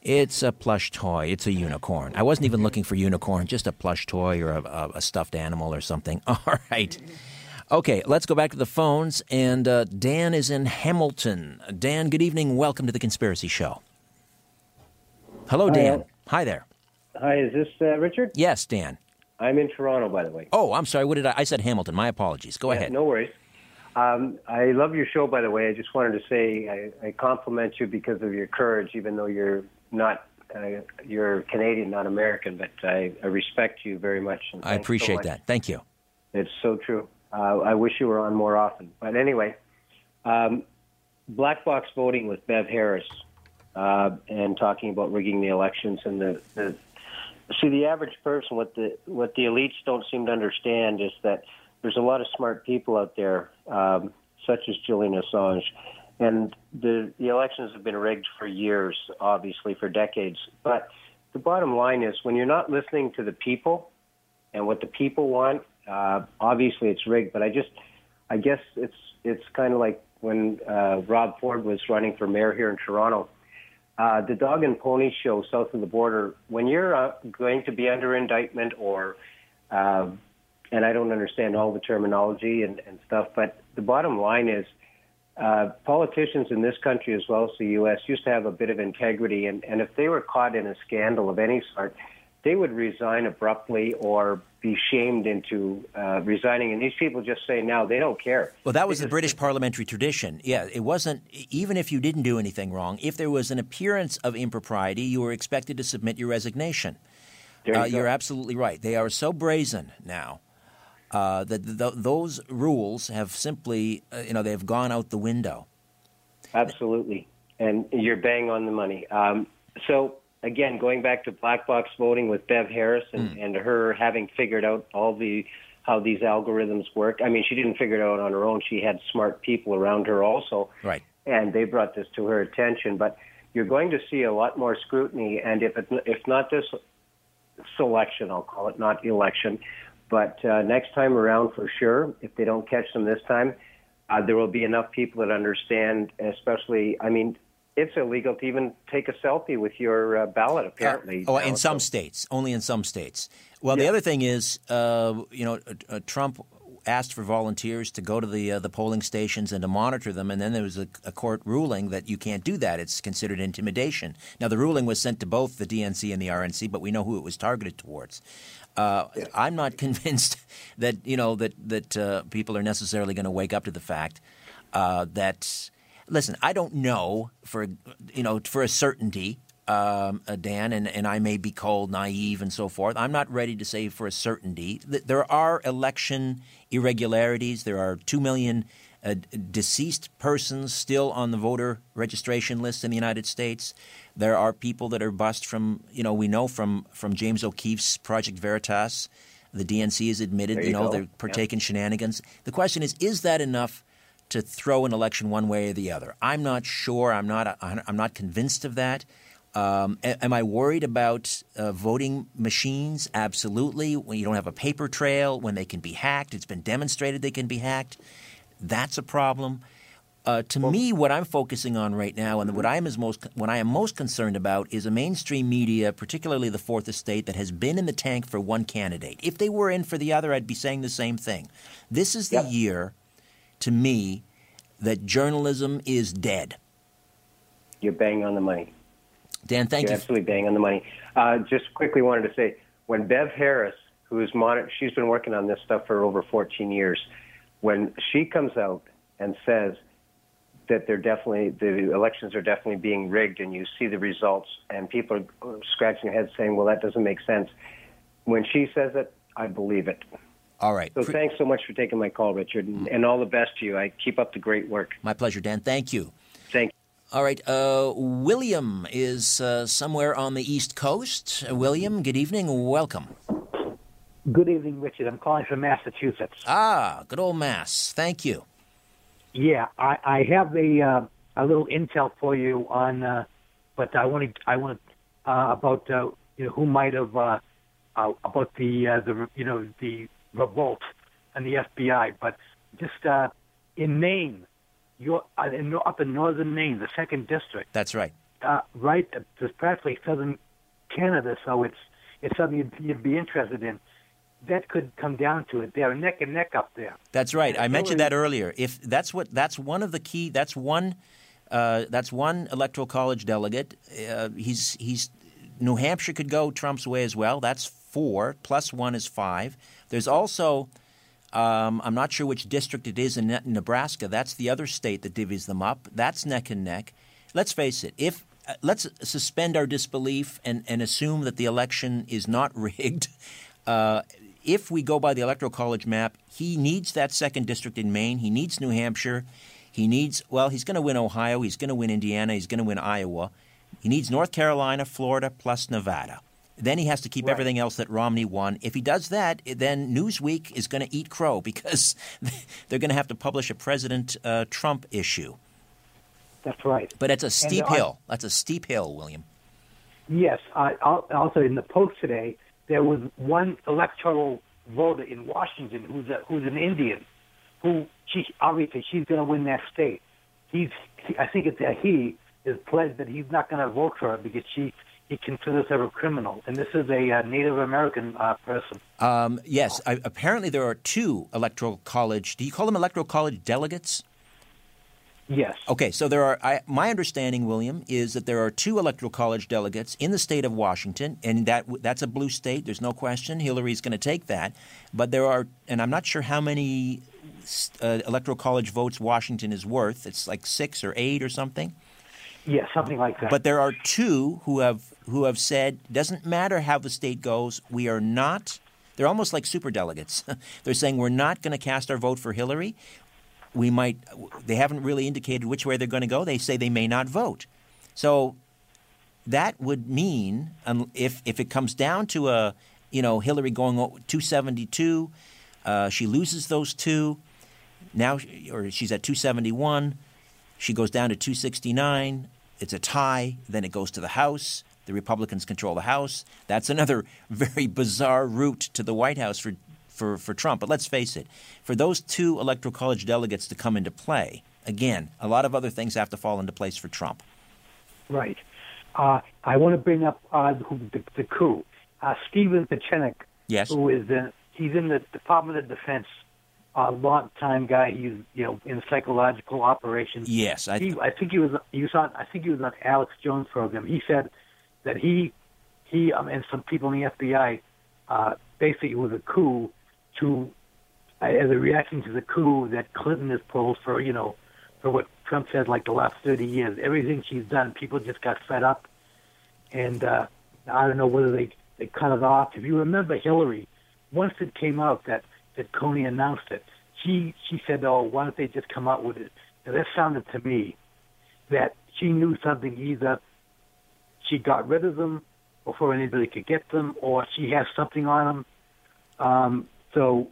It's a plush toy. It's a unicorn. I wasn't even looking for unicorn, just a plush toy or a, a, a stuffed animal or something. [LAUGHS] All right. Okay, let's go back to the phones. And uh, Dan is in Hamilton. Dan, good evening. Welcome to the Conspiracy Show. Hello, Hi, Dan. Al. Hi there. Hi, is this uh, Richard? Yes, Dan. I'm in Toronto, by the way. Oh, I'm sorry. What did I? I said Hamilton. My apologies. Go Yeah, ahead. No worries. Um, I love your show, by the way. I just wanted to say I, I compliment you because of your courage, even though you're not uh, you're Canadian, not American. But I, I respect you very much. And I so appreciate much. that. Thank you. It's so true. Uh, I wish you were on more often. But anyway, um, black box voting with Bev Harris uh, and talking about rigging the elections and the, the see the average person what the what the elites don't seem to understand is that there's a lot of smart people out there, um, such as Julian Assange, and the the elections have been rigged for years, obviously for decades. But the bottom line is when you're not listening to the people and what the people want, uh, obviously it's rigged. But I just, I guess it's it's kind of like when uh, Rob Ford was running for mayor here in Toronto. Uh, the dog and pony show south of the border. When you're uh, going to be under indictment, or uh, and I don't understand all the terminology and, and stuff, but the bottom line is uh, politicians in this country as well as the U.S. used to have a bit of integrity, and, and if they were caught in a scandal of any sort, they would resign abruptly or be shamed into uh, resigning. And these people just say now they don't care. Well, that was the British parliamentary tradition. Yeah, it wasn't, even if you didn't do anything wrong, if there was an appearance of impropriety, you were expected to submit your resignation. There you Uh, you're absolutely right. They are so brazen now uh, that th- those rules have simply, uh, you know, they've gone out the window. Absolutely. And you're bang on the money. Um, so, again, going back to black box voting with Bev Harris and, and her having figured out all the how these algorithms work. I mean, she didn't figure it out on her own. She had smart people around her also. Right. And they brought this to her attention. But you're going to see a lot more scrutiny. And if, it, if not this selection, I'll call it, not election, but uh, next time around for sure, if they don't catch them this time, uh, there will be enough people that understand, especially, I mean, it's illegal to even take a selfie with your uh, ballot, apparently. Oh, in some states, only in some states. Well, the other thing is, uh, you know, uh, uh, Trump asked for volunteers to go to the uh, the polling stations and to monitor them, and then there was a, a court ruling that you can't do that. It's considered intimidation. Now, the ruling was sent to both the DNC and the RNC, but we know who it was targeted towards. Uh, I'm not [LAUGHS] convinced that you know that that uh, people are necessarily going to wake up to the fact uh, that. Listen, I don't know for you know for a certainty um, uh, Dan, and, and I may be called naive and so forth. I'm not ready to say for a certainty that there are election irregularities. There are two million uh, deceased persons still on the voter registration list in the United States. There are people that are bust from, you know, we know from, from James O'Keefe's Project Veritas. The DNC has admitted, you, you know, go. they're partaking shenanigans. The question is, is that enough to throw an election one way or the other? I'm not sure. I'm not. I'm not convinced of that. Um, am I worried about uh, voting machines? Absolutely. When you don't have a paper trail, when they can be hacked, it's been demonstrated they can be hacked. That's a problem. Uh, to me, what I'm focusing on right now, and what I am is most what I am most concerned about, is a mainstream media, particularly the Fourth Estate, that has been in the tank for one candidate. If they were in for the other, I'd be saying the same thing. This is the year, to me, that journalism is dead. You're bang on the money. Dan, thank You're you. absolutely bang on the money. Uh, just quickly wanted to say, when Bev Harris, who is monitor, she's been working on this stuff for over 14 years, when she comes out and says that they're definitely the elections are definitely being rigged, and you see the results, and people are scratching their heads saying, "Well, that doesn't make sense." When she says it, I believe it. All right. So Pre- thanks so much for taking my call, Richard, and, and all the best to you. I keep up the great work. My pleasure, Dan. Thank you. Thank you. All right. Uh, William is uh, somewhere on the East Coast. Uh, William, good evening. Welcome. Good evening, Richard. I'm calling from Massachusetts. Ah, good old Mass. Thank you. Yeah, I, I have a uh, a little intel for you on, uh, but I want to I want uh, about uh, you know who might have uh, uh, about the uh, the you know the revolt and the FBI, but just uh, in Maine, you're uh, in, up in northern Maine, the second district, That's right. uh, right? It's practically southern Canada, so it's it's something you'd, you'd be interested in. That could come down to it. They're neck and neck up there. That's right. I mentioned that earlier. If that's what that's one of the key. That's one. Uh, that's one electoral college delegate. Uh, he's he's New Hampshire could go Trump's way as well. That's four plus one is five. There's also. Um, I'm not sure which district it is in Nebraska. That's the other state that divvies them up. That's neck and neck. Let's face it. If uh, let's suspend our disbelief and, and assume that the election is not [LAUGHS] rigged. Uh, if we go by the electoral college map, he needs that second district in Maine. He needs New Hampshire. He needs well, he's going to win Ohio. He's going to win Indiana. He's going to win Iowa. He needs North Carolina, Florida, plus Nevada. Then he has to keep Right. everything else that Romney won. If he does that, then Newsweek is going to eat crow [LAUGHS] because they're going to have to publish a President uh, Trump issue. That's right. But it's a steep I- hill. That's a steep hill, William. Yes. I, al- also, in the Post today, there was one electoral voter in Washington who's a, who's an Indian, who she obviously she's going to win that state. He's I think it's a he is pledged that he's not going to vote for her because she he considers her a criminal, and this is a uh, Native American uh, person. Um, yes, I, apparently there are two electoral college. Do you call them electoral college delegates? Yes. Okay, so there are. I, my understanding, William, is that there are two electoral college delegates in the state of Washington, and that that's a blue state. There's no question. Hillary's going to take that, but there are, and I'm not sure how many uh, electoral college votes Washington is worth. It's like six or eight or something. Yes, something like that. But there are two who have who have said doesn't matter how the state goes, we are not. They're almost like super delegates. [LAUGHS] they're saying we're not going to cast our vote for Hillary. We might. They haven't really indicated which way they're going to go. They say they may not vote. So that would mean um, if if it comes down to a you know Hillary going 272, uh, she loses those two. Now, or she's at 271. She goes down to 269. It's a tie. Then it goes to the House. The Republicans control the House. That's another [LAUGHS] very bizarre route to the White House for, for, for Trump. But let's face it, for those two electoral college delegates to come into play, again, a lot of other things have to fall into place for Trump. Right. Uh, I want to bring up uh, the, the coup. Uh, Stephen Pieczenik, Yes. who is in, he's in the Department of Defense, a long time guy. He's you know in psychological operations. Yes, I, He, I think he was he was on I think he was on Alex Jones' program. He said that he he um, and some people in the FBI uh, basically it was a coup to as a reaction to the coup that Clinton has pulled for you know for what Trump said like the last thirty years. Everything she's done, people just got fed up, and uh, I don't know whether they they cut it off. If you remember Hillary, once it came out that that Comey announced it, she she said, "Oh, why don't they just come out with it?" And that sounded to me that she knew something either she got rid of them before anybody could get them, or she has something on them. Um, so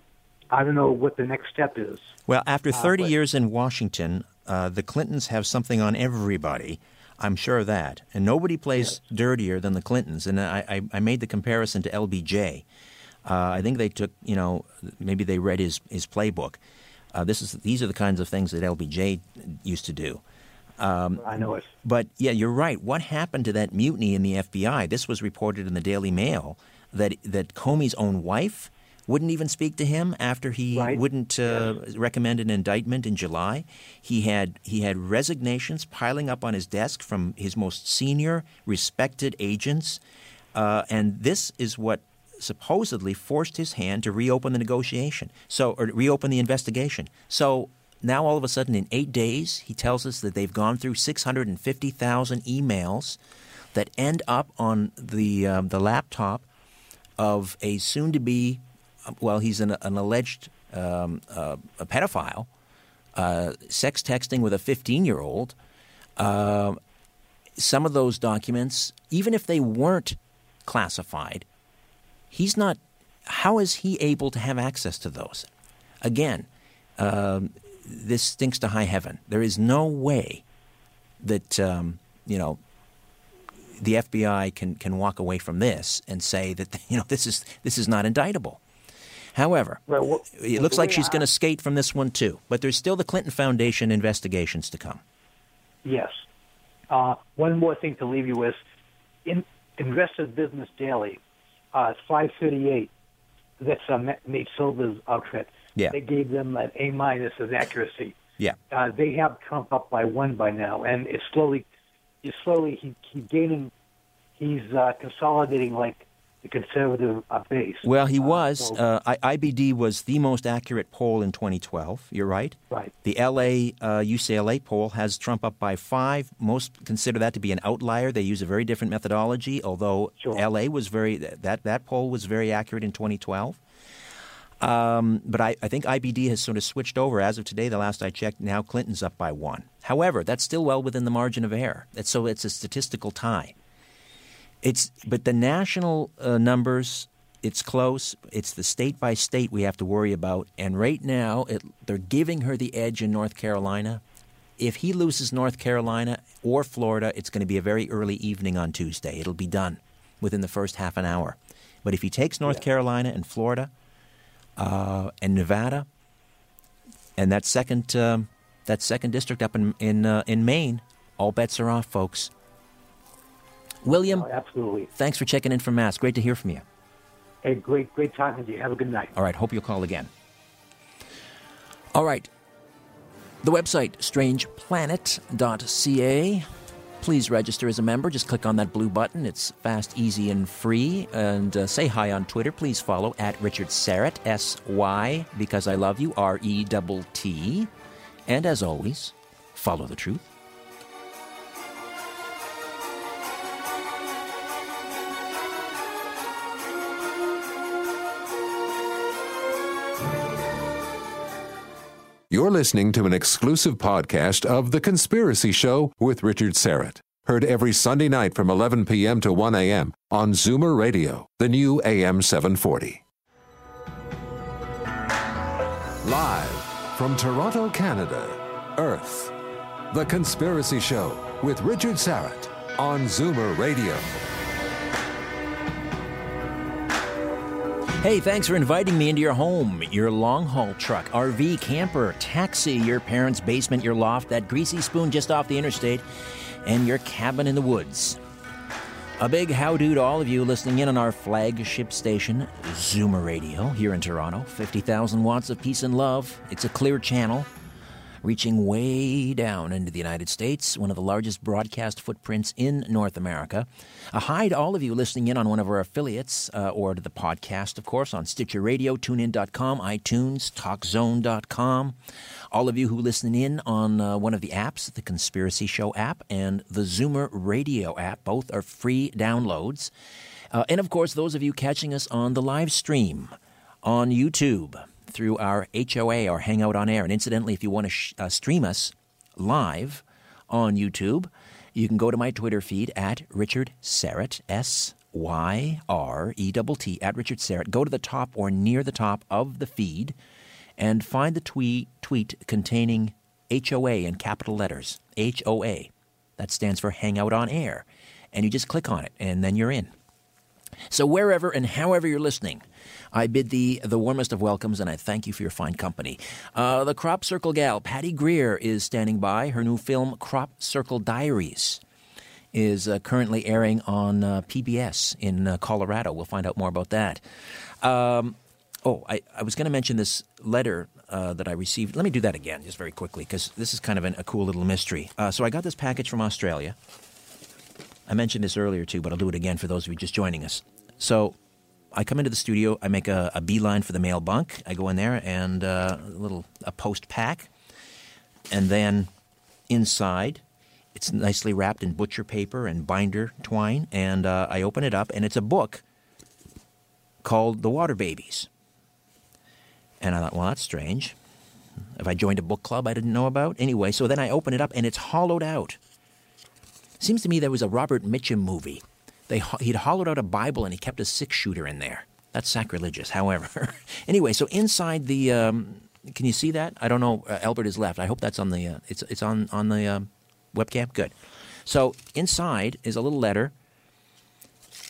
I don't know what the next step is. Well, after Uh, 30 but- years in Washington, uh, the Clintons have something on everybody. I'm sure of that. And nobody plays dirtier than the Clintons. And I, I, I made the comparison to LBJ. Uh, I think they took, you know, maybe they read his, his playbook. Uh, this is, these are the kinds of things that LBJ used to do. Um, I know it. But yeah, you're right. What happened to that mutiny in the FBI? This was reported in the Daily Mail that that Comey's own wife wouldn't even speak to him after he wouldn't uh, recommend an indictment in July. He had he had resignations piling up on his desk from his most senior, respected agents, uh, and this is what supposedly forced his hand to reopen the negotiation. So or reopen the investigation. So now all of a sudden in 8 days he tells us that they've gone through 650,000 emails that end up on the um, the laptop of a soon to be well he's an, an alleged um, uh, a pedophile uh, sex texting with a 15 year old uh, some of those documents even if they weren't classified he's not how is he able to have access to those? Again um, this stinks to high heaven. There is no way that um, you know the FBI can can walk away from this and say that [LAUGHS] you know this is this is not indictable. However, it looks like she's going to skate from this one too. But there's still the Clinton Foundation investigations to come. Yes. Uh, one more thing to leave you with. In Investor Business Daily, uh, 538, that's uh, Nate Silver's outfit. Yeah. They gave them an A minus as accuracy. Yeah. Uh, they have Trump up by one by now, and it's slowly, it's slowly he, he's gaining, he's uh, consolidating like the conservative uh, base. Well, he was. so- Uh, I- IBD was the most accurate poll in 2012. You're right. Right. The LA uh, UCLA poll has Trump up by five. Most consider that to be an outlier. They use a very different methodology. Although LA was very that that poll was very accurate in 2012. Um, but I, I think IBD has sort of switched over as of today. The last I checked, now Clinton's up by one. However, that's still well within the margin of error. It's, so it's a statistical tie. It's but the national uh, numbers, it's close. It's the state by state we have to worry about. And right now, it, they're giving her the edge in North Carolina. If he loses North Carolina or Florida, it's going to be a very early evening on Tuesday. It'll be done within the first half an hour. But if he takes North Carolina and Florida uh, and Nevada, and that second um, that second district up in in uh, in Maine, all bets are off, folks. William, absolutely. Thanks for checking in from Mass. Great to hear from you. Hey, great, great talking to you. Have a good night. All right, hope you'll call again. All right. The website, strangeplanet.ca. Please register as a member. Just click on that blue button. It's fast, easy, and free. And uh, say hi on Twitter. Please follow at Richard Syrett, S Y, because I love you, R E T T. And as always, follow the truth. You're listening to an exclusive podcast of The Conspiracy Show with Richard Syrett. Heard every Sunday night from 11 p.m. to 1 a.m. on Zoomer Radio, the new AM 740. Live from Toronto, Canada, Earth. The Conspiracy Show with Richard Syrett on Zoomer Radio. Hey, thanks for inviting me into your home, your long haul truck, RV, camper, taxi, your parents' basement, your loft, that greasy spoon just off the interstate, and your cabin in the woods. A big how do to all of you listening in on our flagship station, Zoomer Radio, here in Toronto. 50,000 watts of peace and love. It's a clear channel reaching way down into the United States, one of the largest broadcast footprints in North America. A hi to all of you listening in on one of our affiliates uh, or to the podcast, of course, on Stitcher Radio, TuneIn.com, iTunes, TalkZone.com. All of you who listen in on uh, one of the apps, the Conspiracy Show app and the Zoomer Radio app, both are free downloads. Uh, and of course, those of you catching us on the live stream on YouTube. Through our HOA or Hangout on Air. And incidentally, if you want to sh- uh, stream us live on YouTube, you can go to my Twitter feed at Richard Syrett, S Y R E T T, at Richard Syrett. Go to the top or near the top of the feed and find the tweet, tweet containing HOA in capital letters. HOA. That stands for Hangout on Air. And you just click on it, and then you're in. So, wherever and however you're listening, I bid thee the warmest of welcomes, and I thank you for your fine company. Uh, the Crop Circle gal, Patty Greer, is standing by. Her new film, Crop Circle Diaries, is uh, currently airing on uh, PBS in uh, Colorado. We'll find out more about that. Um, oh, I, I was going to mention this letter uh, that I received. Let me do that again, just very quickly, because this is kind of an, a cool little mystery. Uh, so, I got this package from Australia. I mentioned this earlier too, but I'll do it again for those of you just joining us. So, I come into the studio. I make a, a beeline for the mail bunk. I go in there and uh, a little a post pack, and then inside, it's nicely wrapped in butcher paper and binder twine. And uh, I open it up, and it's a book called "The Water Babies." And I thought, well, that's strange. Have I joined a book club I didn't know about? Anyway, so then I open it up, and it's hollowed out. Seems to me there was a Robert Mitchum movie they, he'd hollowed out a Bible and he kept a six shooter in there. That's sacrilegious, however. [LAUGHS] anyway, so inside the, um, can you see that? I don't know. Uh, Albert is left. I hope that's on the, uh, it's, it's on, on the um, webcam. Good. So inside is a little letter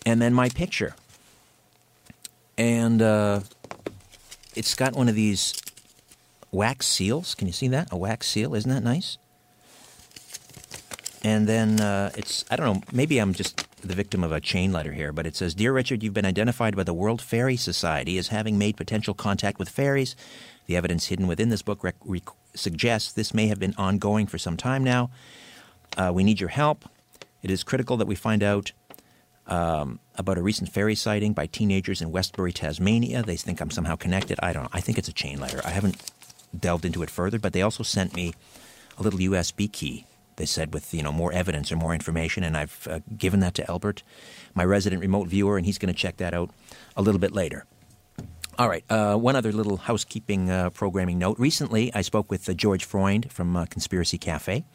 and then my picture. And uh, it's got one of these wax seals. Can you see that? A wax seal. Isn't that nice? And then uh, it's, I don't know, maybe I'm just the victim of a chain letter here, but it says Dear Richard, you've been identified by the World Fairy Society as having made potential contact with fairies. The evidence hidden within this book rec- rec- suggests this may have been ongoing for some time now. Uh, we need your help. It is critical that we find out um, about a recent fairy sighting by teenagers in Westbury, Tasmania. They think I'm somehow connected. I don't know. I think it's a chain letter. I haven't delved into it further, but they also sent me a little USB key they said with you know more evidence or more information, and I've uh, given that to Albert, my resident remote viewer, and he's going to check that out a little bit later. All right, uh, one other little housekeeping uh, programming note. Recently, I spoke with uh, George Freund from uh, Conspiracy Cafe.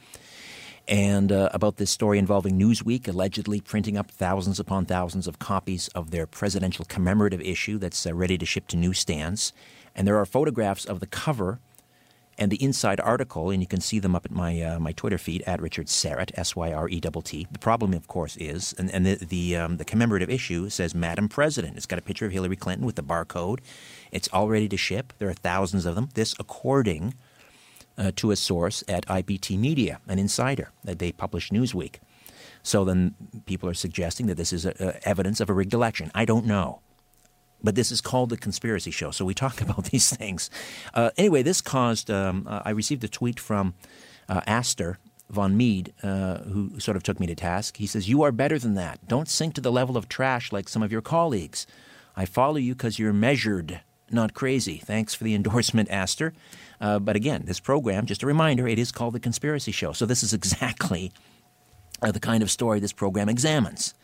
And uh, about this story involving Newsweek allegedly printing up thousands upon thousands of copies of their presidential commemorative issue that's ready to ship to newsstands. And there are photographs of the cover and the inside article, and you can see them up at my uh, my Twitter feed at Richard Syrett, S Y R E T T. The problem, of course, is, and, and the the, um, the commemorative issue says Madam President. It's got a picture of Hillary Clinton with the barcode. It's all ready to ship. There are thousands of them. This, according uh, to a source at IBT Media, an insider that they publish Newsweek. So then people are suggesting that this is a, a evidence of a rigged election. I don't know. But this is called the conspiracy show, so we talk [LAUGHS] about these things. Uh, anyway, this caused. Um, uh, I received a tweet from uh, Aster von Mead, uh, who sort of took me to task. He says, "You are better than that. Don't sink to the level of trash like some of your colleagues. I follow you because you're measured, not crazy. Thanks for the [LAUGHS] endorsement, Aster. Uh, but again, this program, just a reminder, it is called the Conspiracy Show. So this is exactly uh, the kind of story this program examines."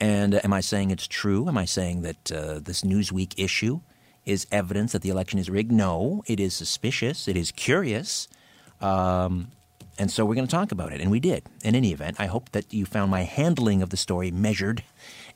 And uh, am I saying it's true? Am I saying that uh, this Newsweek issue is evidence that the election is rigged? No, it is suspicious. It is curious. Um, and so we're going to talk about it. And we did. In any event, I hope that you found my handling of the story measured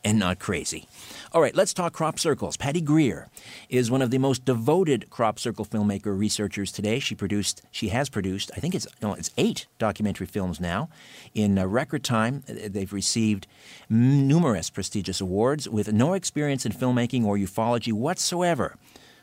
and not crazy. All right, let's talk crop circles. Patty Greer is one of the most devoted crop circle filmmaker researchers today. She produced, she has produced, I think it's no, it's eight documentary films now. In a record time, uh, they've received numerous prestigious awards with no experience in filmmaking or ufology whatsoever.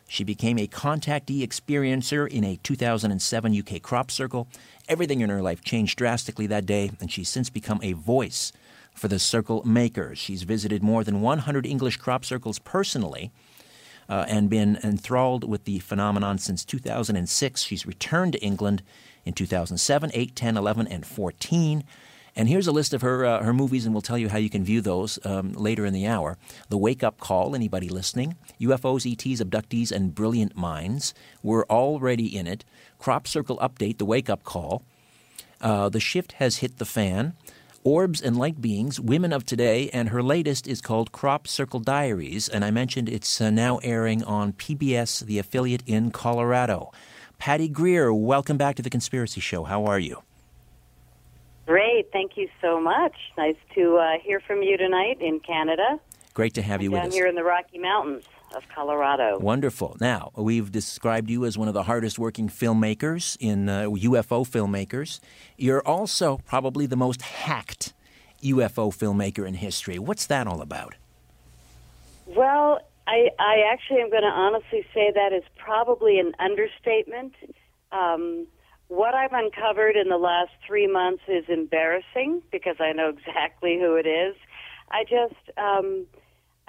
She became a contactee experiencer in a 2007 UK crop circle. Everything in her life changed drastically that day, and she's since become a voice for the circle makers. She's visited more than 100 English crop circles personally. Uh, and been enthralled with the phenomenon since 2006. She's returned to England in 2007, 8, 10, 11, and 14. And here's a list of her uh, her movies, and we'll tell you how you can view those um, later in the hour. The Wake Up Call. Anybody listening? UFOs, ETs, abductees, and brilliant minds. We're already in it. Crop Circle update. The Wake Up Call. Uh, the shift has hit the fan Orbs and Light Beings, Women of Today, and her latest is called Crop Circle Diaries, and I mentioned it's uh, now airing on PBS, the affiliate in Colorado. Patty Greer, welcome back to the Conspiracy Show. How are you? Great. Thank you so much. Nice to uh, hear from you tonight in Canada. Great to have you with down us. here in the Rocky Mountains of Colorado. Wonderful. Now, we've described you as one of the hardest working filmmakers in uh, UFO filmmakers. You're also probably the most hacked UFO filmmaker in history. What's that all about? Well, I, I actually am going to honestly say that is probably an understatement. Um, what I've uncovered in the last three months is embarrassing because I know exactly who it is. I just, um,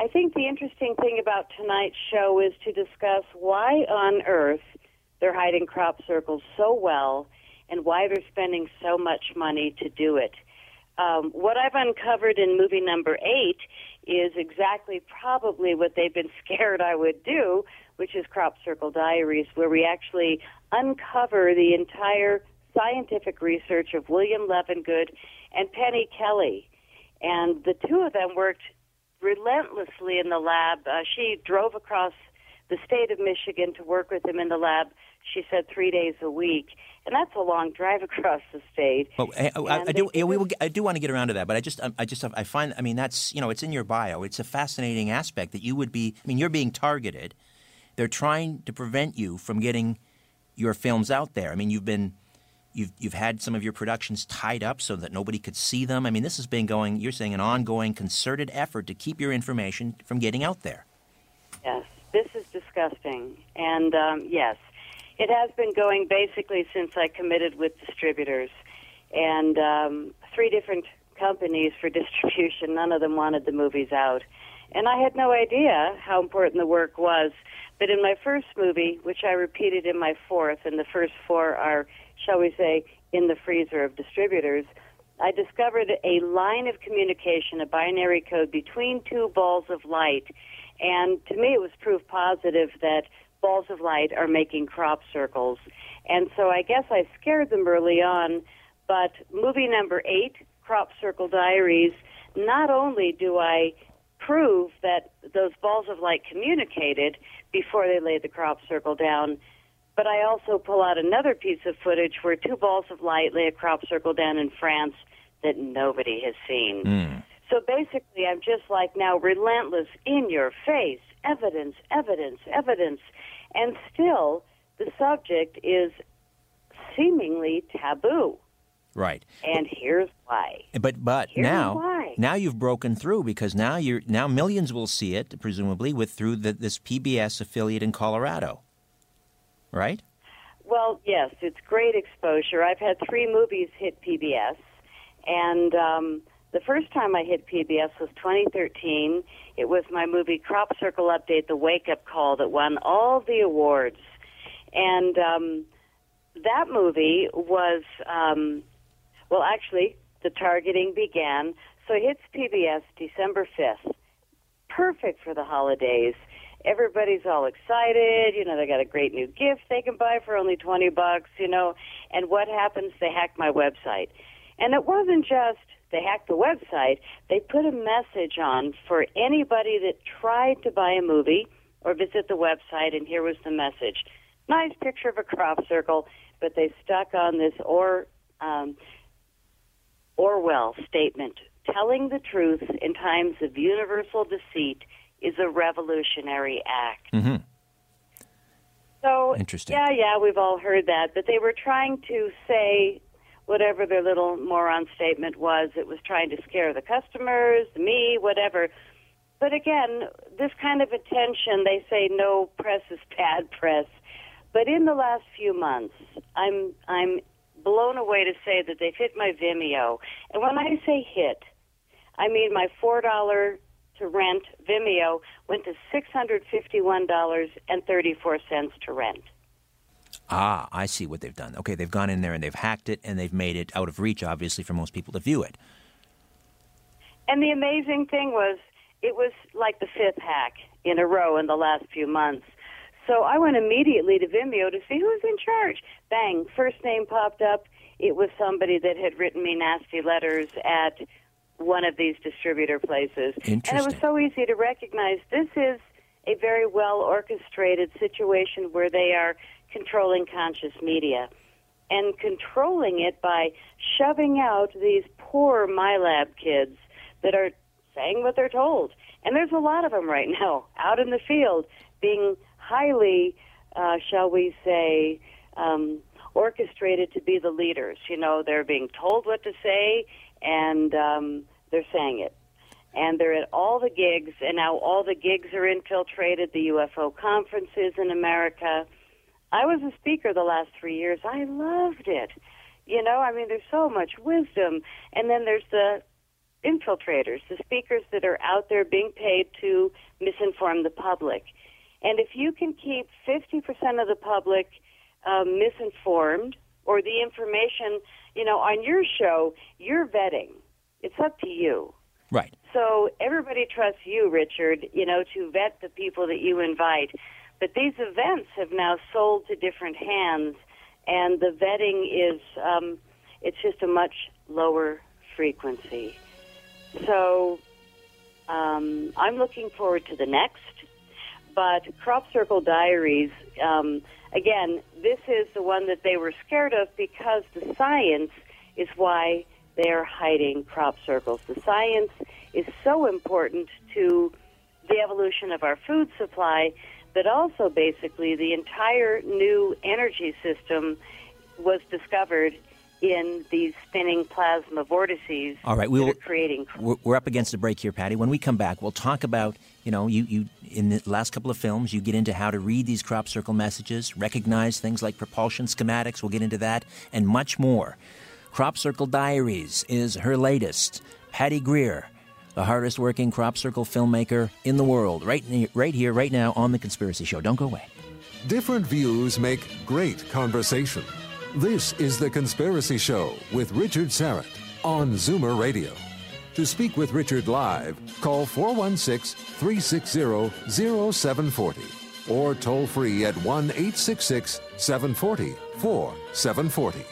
I think the interesting thing about tonight's show is to discuss why on earth they're hiding crop circles so well and why they're spending so much money to do it. Um, what I've uncovered in movie number eight is exactly probably what they've been [LAUGHS] scared I would do, which is Crop Circle Diaries, where we actually uncover the entire scientific research of William Levengood and Penny Kelly. And the two of them worked relentlessly in the lab. Uh, she drove across the state of Michigan to work with him in the lab. She said three days a week, and that's a long drive [LAUGHS] across the state. Well, eh, eh, I, I, I do. Yeah, we will, I do want to get around to that, but I just, um, I just, um, I find. I mean, that's you know, it's in your bio. It's a fascinating aspect that you would be. I mean, you're being targeted. They're trying to prevent you from getting your films out there. I mean, you've been. You've, you've had some of your productions tied up so that nobody could see them. I mean, this has been going, you're saying, an ongoing concerted effort to keep your information from getting out there. Yes, this is disgusting. And um, yes, it has been going basically since I committed with distributors. And um, three different companies for [LAUGHS] distribution, none of them wanted the movies out. And I had no idea how important the work was. But in my first movie, which I repeated in my fourth, and the first four are, shall we say, in the freezer of distributors, I discovered a line of communication, a binary code between two balls of light. And to me, it was proof positive that balls of light are making crop circles. And so I guess I scared them early on. But movie number eight, Crop Circle Diaries, not only do I prove that those balls of light communicated before they laid the crop circle down, but I also pull out another piece of footage where two balls of light lay a crop circle down in France that nobody has seen. Mm. So basically, I'm just like now relentless, in your face, evidence, evidence, evidence. And still, the subject is seemingly taboo. Right. And here's why. But but Here's now why. now you've broken through because now you're now millions will see it presumably with through the, this PBS affiliate in Colorado. Right? Well, yes, it's great exposure. I've had three movies hit PBS, and um, the first time I hit PBS was 2013. It was my movie Crop Circle Update: The Wake Up Call that won all the awards, and um, that movie was um, well, actually, the targeting began. So it hits PBS December 5th. Perfect for the holidays. Everybody's all excited. You know, they got a great new gift they can buy for only 20 bucks, you know. And what happens? They hack my website. And it wasn't just they hacked the website, they put a message on for anybody that tried to buy a movie or visit the website, and here was the message. Nice picture of a crop circle, but they stuck on this or um, Orwell statement telling the truth in times of universal deceit is a revolutionary act. Mm-hmm. So, Interesting. yeah, yeah, we've all heard that, but they were trying to say whatever their little moron statement was. It was trying to scare the customers, me, whatever. But again, this kind of attention, they say no press is bad press. But in the last few months, I'm I'm blown away to say that they've hit my Vimeo. And when I say hit, I mean my four dollar to rent Vimeo went to six hundred fifty one dollars and thirty four cents to rent. Ah, I see what they've done. Okay, they've gone in there and they've hacked it and they've made it out of reach, obviously, for most people to view it. And the amazing thing was, it was like the fifth hack in a row in the last few months. So I went immediately to Vimeo to see who's in charge. Bang, first name popped up. it was somebody that had written me nasty letters at one of these distributor places. And it was so easy to recognize this is a very well orchestrated situation where they are controlling conscious media and controlling it by shoving out these poor MILAB kids that are saying what they're told. And there's a lot of them right now out in the field being highly, uh, shall we say, um, orchestrated to be the leaders. You know, they're being told what to say and um, they're saying it. And they're at all the gigs, and now all the gigs are infiltrated, the UFO conferences in America. I was a speaker the last three years. I loved it. You know, I mean, there's so much wisdom. And then there's the infiltrators, the speakers that are out there being paid to misinform the public. And if you can keep 50% of the public um, misinformed or the information, you know, on your show, you're vetting. It's up to you. Right. So everybody trusts you, Richard, you know, to vet the people that you invite. But these events have now sold to different hands, and the vetting is, um, it's just a much lower frequency. So um, I'm looking forward to the next. But Crop Circle Diaries, um, again, this is the one that they were scared of because the science is why they are hiding crop circles. The science is so important to the evolution of our food supply, but also basically the entire new energy system was discovered in these spinning plasma vortices All right, we that will, are creating we're, we're up against a break here, Patty. When we come back, we'll talk about, you know, you, you in the last couple of films, you get into how to read these crop circle messages, recognize things like propulsion schematics. We'll get into that and much more. Crop Circle Diaries is her latest. Patty Greer, the hardest working crop circle filmmaker in the world, right, right here, right now on The Conspiracy Show. Don't go away. Different views make great conversation. This is The Conspiracy Show with Richard Syrett on Zoomer Radio. To speak with Richard live, call 416 360 0740 or toll free at 1 866 740 4740.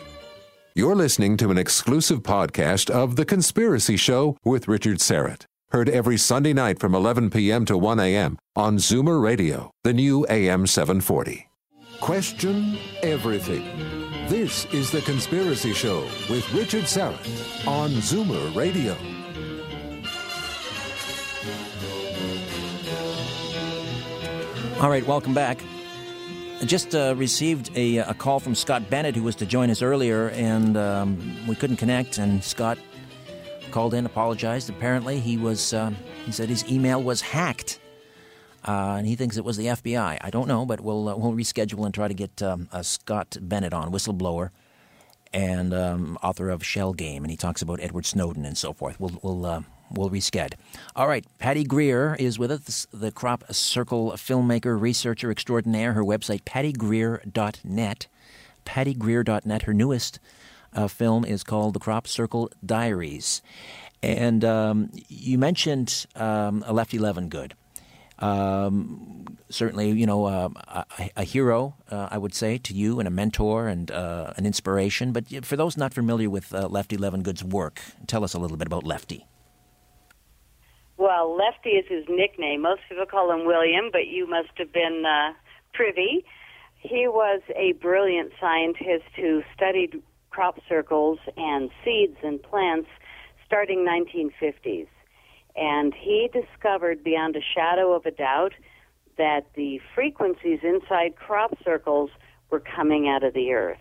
You're listening to an exclusive podcast of The Conspiracy Show with Richard Syrett. Heard every Sunday night from 11 p.m. to 1 a.m. on Zoomer Radio, the new AM 740. Question everything. This is The Conspiracy Show with Richard Syrett on Zoomer Radio. All right, welcome back. I just uh, received a, a call from Scott Bennett, who was to join us earlier, and um, we couldn't connect. And Scott called in, apologized. Apparently, he was uh, he said his email was hacked, uh, and he thinks it was the FBI. I don't know, but we'll uh, we'll reschedule and try to get um, uh, Scott Bennett on, whistleblower and um, author of Shell Game, and he talks about Edward Snowden and so forth. We'll we'll uh, we'll resched. All right, Patty Greer is with us, the Crop Circle filmmaker, researcher extraordinaire. Her website, pattygreer.net. Pattygreer.net. Her newest uh, film is called The Crop Circle Diaries. And um, you mentioned um, Lefty Levengood. Um, certainly, you know, uh, a, a hero, uh, I would say, to you, and a mentor and uh, an inspiration. But for those not familiar with uh, Lefty Levengood's work, tell us a little bit about Lefty. Well, Lefty is his nickname. Most people call him William, but you must have been uh, privy. He was a brilliant scientist who studied crop circles and seeds and plants starting 1950s. And he discovered beyond a shadow of a doubt that the frequencies inside crop circles were coming out of the earth.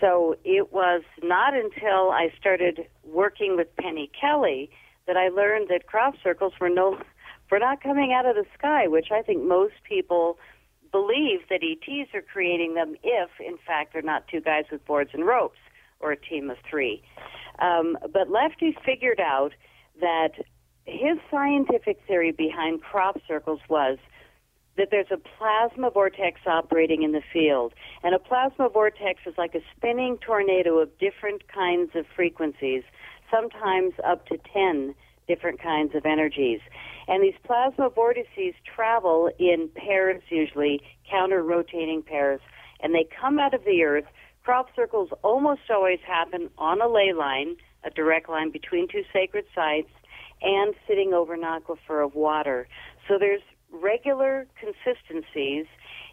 So it was not until I started working with Penny Kelly that I learned that crop circles were no were not coming out of the sky, which I think most people believe that ETs are creating them if, in fact, they're not two guys with boards and ropes or a team of three. Um, but Lefty figured out that his scientific theory behind crop circles was that there's a plasma vortex operating in the field. And a plasma vortex is like a spinning tornado of different kinds of frequencies, sometimes up to 10 different kinds of energies. And these plasma vortices travel in pairs, usually counter rotating pairs, and they come out of the earth crop circles almost always happen on a ley line, a direct line between two sacred sites, and sitting over an aquifer of water. So there's regular consistencies,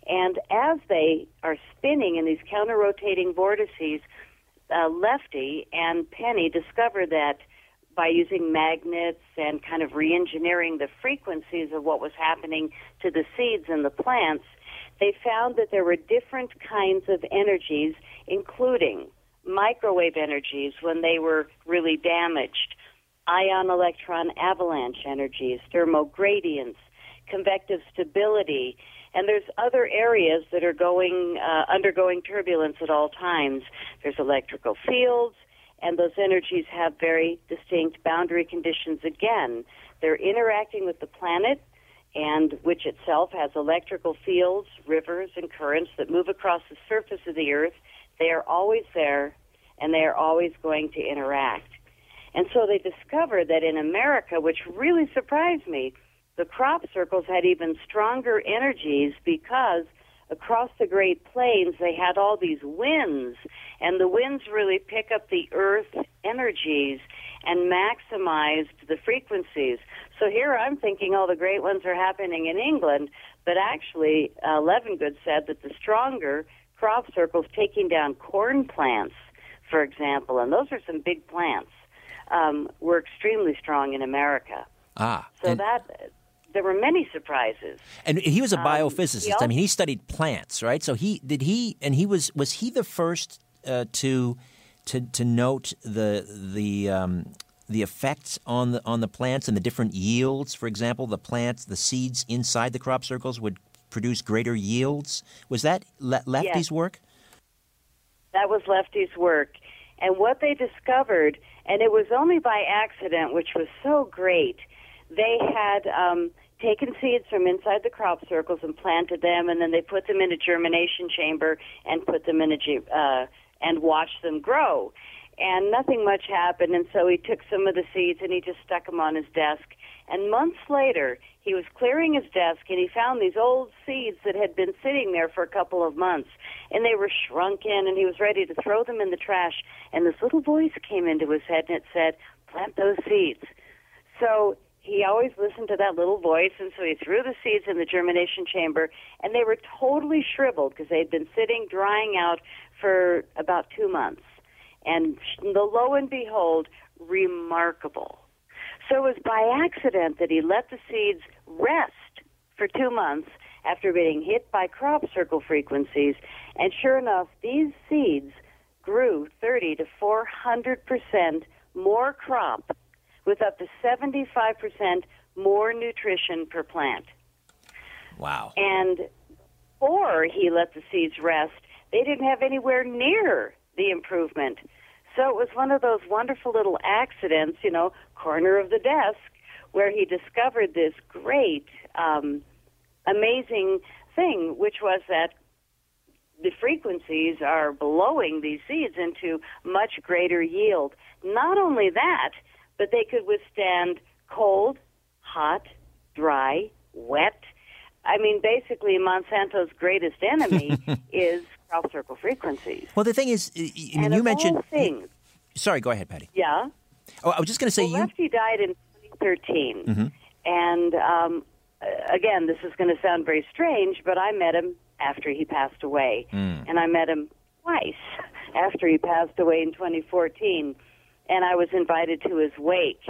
and as they are spinning in these counter rotating vortices, uh, Lefty and Penny discovered that by using magnets and kind of re engineering the frequencies of what was happening to the seeds and the plants, they found that there were different kinds of energies, including microwave energies when they were really damaged, ion electron avalanche energies, thermogradients, convective stability, and there's other areas that are going uh, undergoing turbulence at all times. There's electrical fields, and those energies have very distinct boundary conditions. Again, they're interacting with the planet, and which itself has electrical fields, rivers, and currents that move across the surface of the Earth. They are always there, and they are always going to interact. And so they discovered that in America, which really surprised me, the crop circles had even stronger energies because across the Great Plains they had all these winds, and the winds really pick up the earth energies and maximized the frequencies. So here I'm thinking, all the great ones are happening in England, but actually, uh, Levengood said that the stronger crop circles taking down corn plants, for example, and those are some big plants, um, were extremely strong in America. Ah, So and, that there were many surprises. and he was a um, biophysicist. I mean, he studied plants, right? So he did he, and he was was he the first uh, to to to note the the um, the effects on the on the plants and the different yields. For example, the plants, the seeds inside the crop circles would produce greater yields. Was that Le- Lefty's Yes. work? That was Lefty's work. And what they discovered, and it was only by accident, which was so great, they had um, taken seeds from inside the crop circles and planted them, and then they put them in a germination chamber and put them in a uh, and watched them grow. And nothing much happened, and so he took some of the seeds and he just stuck them on his desk. And months later, he was clearing his desk and he found these old seeds that had been sitting there for a couple of months. And they were shrunken and he was ready to throw them in the trash. And this little voice came into his head and it said, Plant those seeds. So he always listened to that little voice, and so he threw the seeds in the germination chamber, and they were totally shriveled because they'd been sitting drying out for about two months. And lo and behold, remarkable. So it was by accident that he let the seeds rest for two months after being hit by crop circle frequencies, and sure enough, these seeds grew 30 to 400 percent more crop with up to 75 percent more nutrition per plant. Wow. And before he let the seeds rest, they didn't have anywhere near the improvement. So it was one of those wonderful little accidents, you know, corner of the desk, where he discovered this great, um, amazing thing, which was that the frequencies are blowing these seeds into much greater yield. Not only that, but they could withstand cold, hot, dry, wet. I mean, basically, Monsanto's greatest enemy [LAUGHS] is crop circle frequencies. Well, the thing is, I- mean, you mentioned. things, Sorry, go ahead, Patty. yeah. Oh, I was just going to say well, you. Lefty died in 2013, Mhm. and um, again, this is going to sound very strange, but I met him after he passed away, Mm. and I met him twice after he passed away in 2014, and I was invited to his wake.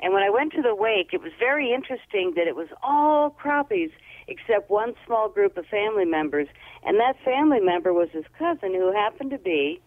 And when I went to the wake, it was very interesting that it was all croppies except one small group of family members, and that family member was his cousin who happened to be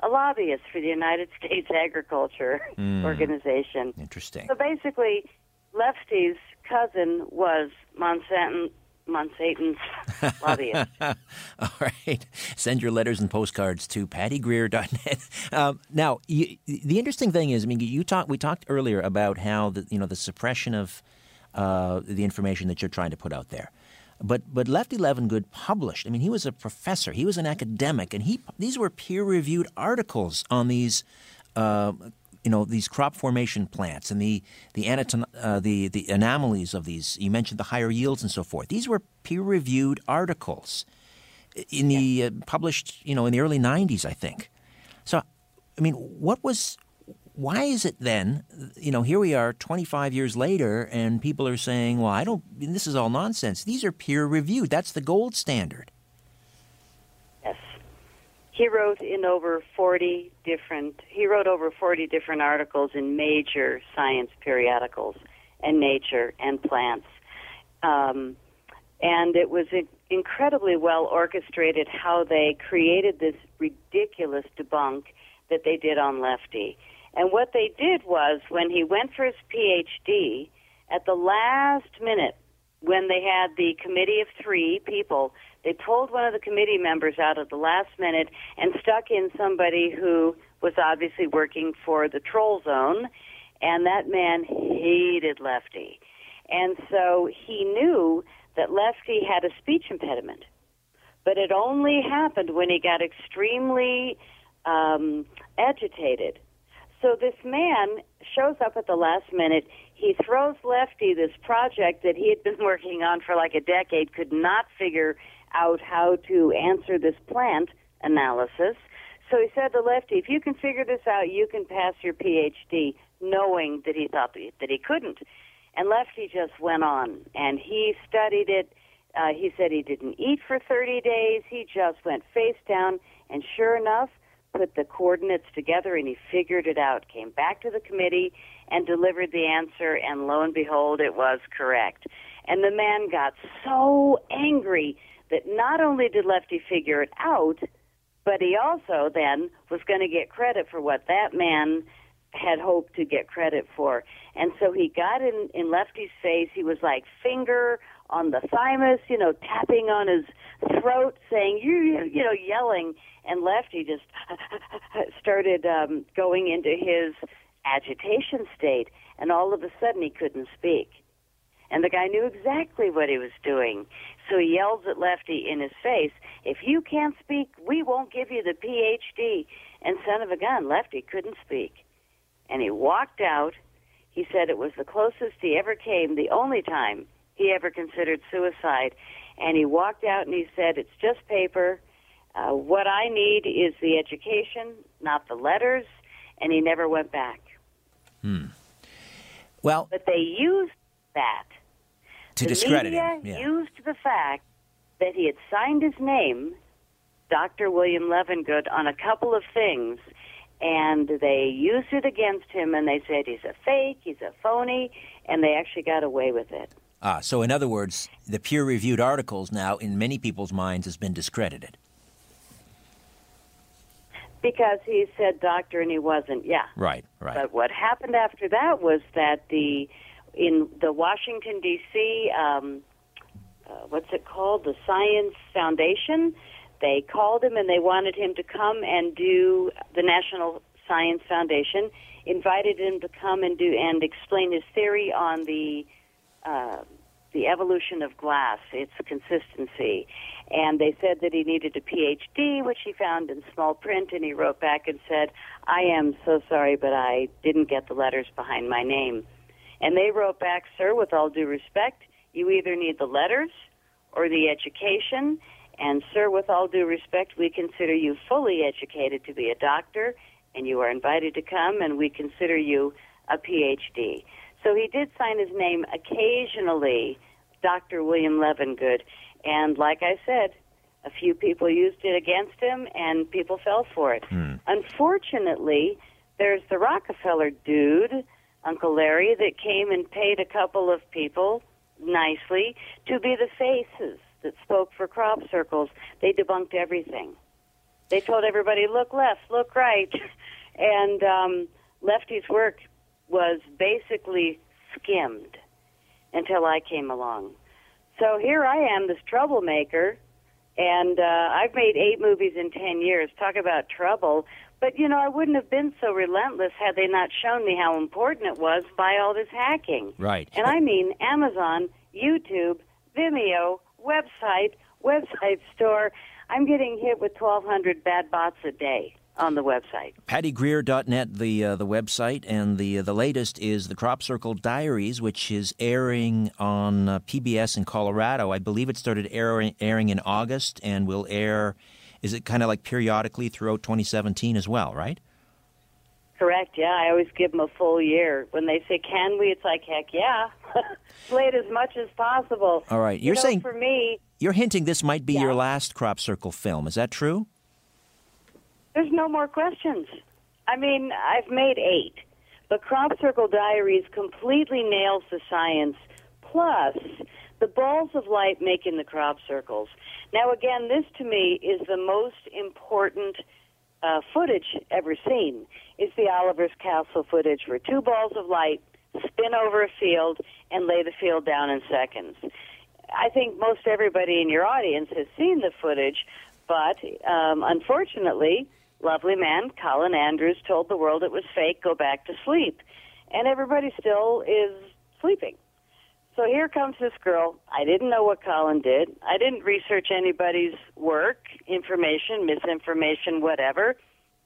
a lobbyist for the United [LAUGHS] States Agriculture Mm. Organization. Interesting. So basically, Lefty's cousin was Monsanto, Monsanto's [LAUGHS] lobbyist. All right. Send your letters and postcards to pattygreer.net. Um, now, you, the interesting thing is, I mean, you talked. We talked earlier about how the you know the suppression of uh, the information that you're trying to put out there. But but Lefty Levengood published. I mean, he was a professor. He was an academic, and he these were peer-reviewed articles on these. Uh, you know these crop formation plants and the the, anatom- uh, the the anomalies of these. You mentioned the higher yields and so forth. These were peer-reviewed articles. in the uh, published, you know, in the early '90s, I think. So, I mean, what was? Why is it then? You know, here we are, 25 years later, and people are saying, "Well, I don't. This is all nonsense. These are peer reviewed. That's the gold standard." Yes. He wrote in over 40 different he wrote over 40 different articles in major science periodicals and Nature and Plants. Um, and it was incredibly well orchestrated how they created this ridiculous debunk that they did on Lefty. And what they did was when he went for his PhD, at the last minute, when they had the committee of three people, they pulled one of the committee members out at the last minute and stuck in somebody who was obviously working for the troll zone, and that man hated Lefty. And so he knew that Lefty had a speech impediment. But it only happened when he got extremely um, agitated. So this man shows up at the last minute. He throws Lefty this project that he had been [LAUGHS] working on for like a decade, could not figure out how to answer this plant analysis. So he said to Lefty, if you can figure this out, you can pass your PhD, knowing that he thought that he couldn't. And Lefty just went on, and he studied it. Uh, he said he didn't eat for 30 days. He just went face down, and sure enough, put the coordinates together, and he figured it out. Came back to the committee and delivered the answer, and lo and behold, it was correct. And the man got so angry that not only did Lefty figure it out, but he also then was going to get credit for what that man had hoped to get credit for. And so he got in in Lefty's face. He was like finger on the thymus, you know, tapping on his throat, saying you you know, yelling. And Lefty just [LAUGHS] started um, going into his agitation state, and all of a sudden he couldn't speak. And the guy knew exactly what he was doing. So he yells at Lefty in his face, If you can't speak, we won't give you the PhD. And son of a gun, Lefty couldn't speak. And he walked out. He said it was the closest he ever came, the only time he ever considered suicide. And he walked out and he said, It's just paper. Uh, what I need is the education, not the letters. And he never went back. Hmm. Well, but they used that to the discredit media him. Yeah. used the fact that he had signed his name, Dr. William Levengood, on a couple of things, and they used it against him, and they said he's a fake, he's a phony, and they actually got away with it. Ah, so in other words, the peer-reviewed articles now, in many people's minds, has been discredited. Because he said doctor and he wasn't, yeah. Right, right. But what happened after that was that the in the Washington D.C. Um, uh, what's it called? The Science Foundation. They called him and they wanted him to come and do the National Science Foundation. Invited him to come and do and explain his theory on the uh, the evolution of glass, its consistency. And they said that he needed a PhD, which he found in small print, and he wrote back and said, I am so sorry, but I didn't get the letters behind my name. And they wrote back, Sir, with all due respect, you either need the letters or the education. And, sir, with all due respect, we consider you fully educated to be a doctor, and you are invited to come, and we consider you a PhD. So he did sign his name occasionally, Dr. William Levengood. And like I said, a few people used it against him, and people fell for it. Hmm. Unfortunately, there's the Rockefeller dude Uncle Larry that came and paid a couple of people nicely to be the faces that spoke for crop circles. They debunked everything. They told everybody, look left, look right. [LAUGHS] and um, Lefty's work was basically skimmed until I came along. So here I am, this troublemaker, and uh, I've made eight movies in ten years. Talk about trouble. But, you know, I wouldn't have been so relentless had they not shown me how important it was by all this hacking. Right. And I mean Amazon, YouTube, Vimeo, website, website store. I'm getting hit with 1,200 bad bots a day. On the website. PattyGreer.net, the uh, the website, and the uh, the latest is the Crop Circle Diaries, which is airing on uh, PBS in Colorado. I believe it started airing, airing in August and will air. Is it kind of like periodically throughout 2017 as well, right? Correct. Yeah, I always give them a full year. When they say, "Can we?" It's like, "Heck yeah!" [LAUGHS] Play it as much as possible. All right. You You're know, saying for me, you're hinting this might be Yeah. your last Crop Circle film. Is that true? There's no more questions. I mean, I've made eight. But Crop Circle Diaries completely nails the science, plus the balls of light making the crop circles. Now, again, this to me is the most important uh, footage ever seen. Is the Oliver's Castle footage where two balls of light spin over a field and lay the field down in seconds. I think most everybody in your audience has seen the footage, but um, unfortunately, lovely man Colin Andrews told the world it was fake, go back to sleep. And everybody still is sleeping. So here comes this girl. I didn't know what Colin did. I didn't research anybody's work, information, misinformation, whatever.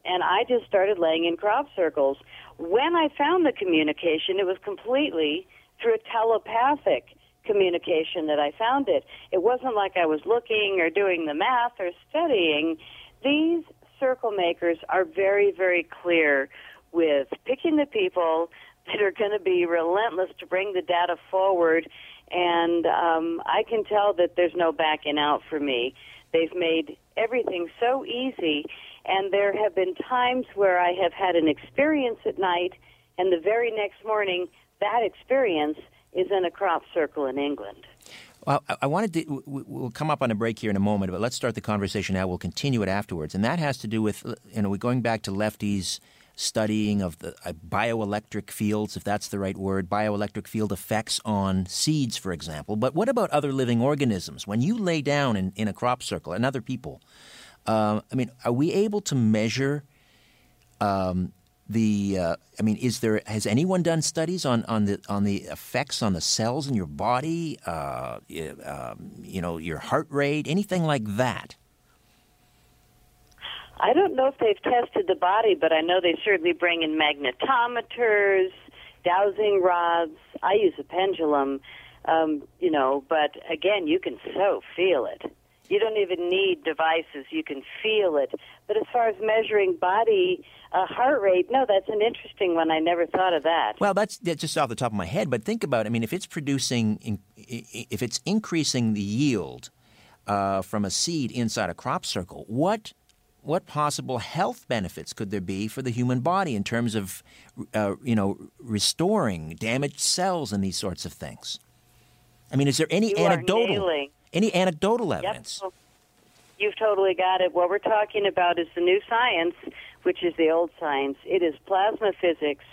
And I just started laying in crop circles. When I found the communication, it was completely through a telepathic communication that I found it. It wasn't like I was looking or doing the math or studying. These circle makers are very, very clear with picking the people that are going to be relentless to bring the data forward. And um, I can tell that there's no backing out for me. They've made everything so easy. And there have been times where I have had an experience at night, and the very next morning, that experience is in a crop circle in England. Well, I- I wanted to. We'll come up on a break here in a moment, but let's start the conversation now. We'll continue it afterwards, and that has to do with you know we're going back to Lefty's studying of the uh, bioelectric fields, if that's the right word, bioelectric field effects on seeds, for example. But what about other living organisms? When you lay down in, in a crop circle and other people, uh, I mean, are we able to measure? Um, the uh, I mean, is there has anyone done studies on, on the on the effects on the cells in your body? Uh, um, you know, your heart rate, anything like that? I don't know if they've tested the body, but I know they certainly bring in magnetometers, dowsing rods. I use a pendulum, um, you know, but again, you can so feel it. You don't even need devices, you can feel it. But as far as measuring body uh, heart rate, no, that's an interesting one. I never thought of that. Well, that's, that's just off the top of my head. But think about, it. I mean, if it's producing, in- i- i- if it's increasing the yield uh, from a seed inside a crop circle, what what possible health benefits could there be for the human body in terms of, uh, you know, restoring damaged cells and these sorts of things? I mean, is there any You anecdotal. Any anecdotal Yep. evidence? You've totally got it. What we're talking about is the new science, which is the old science. It is plasma physics,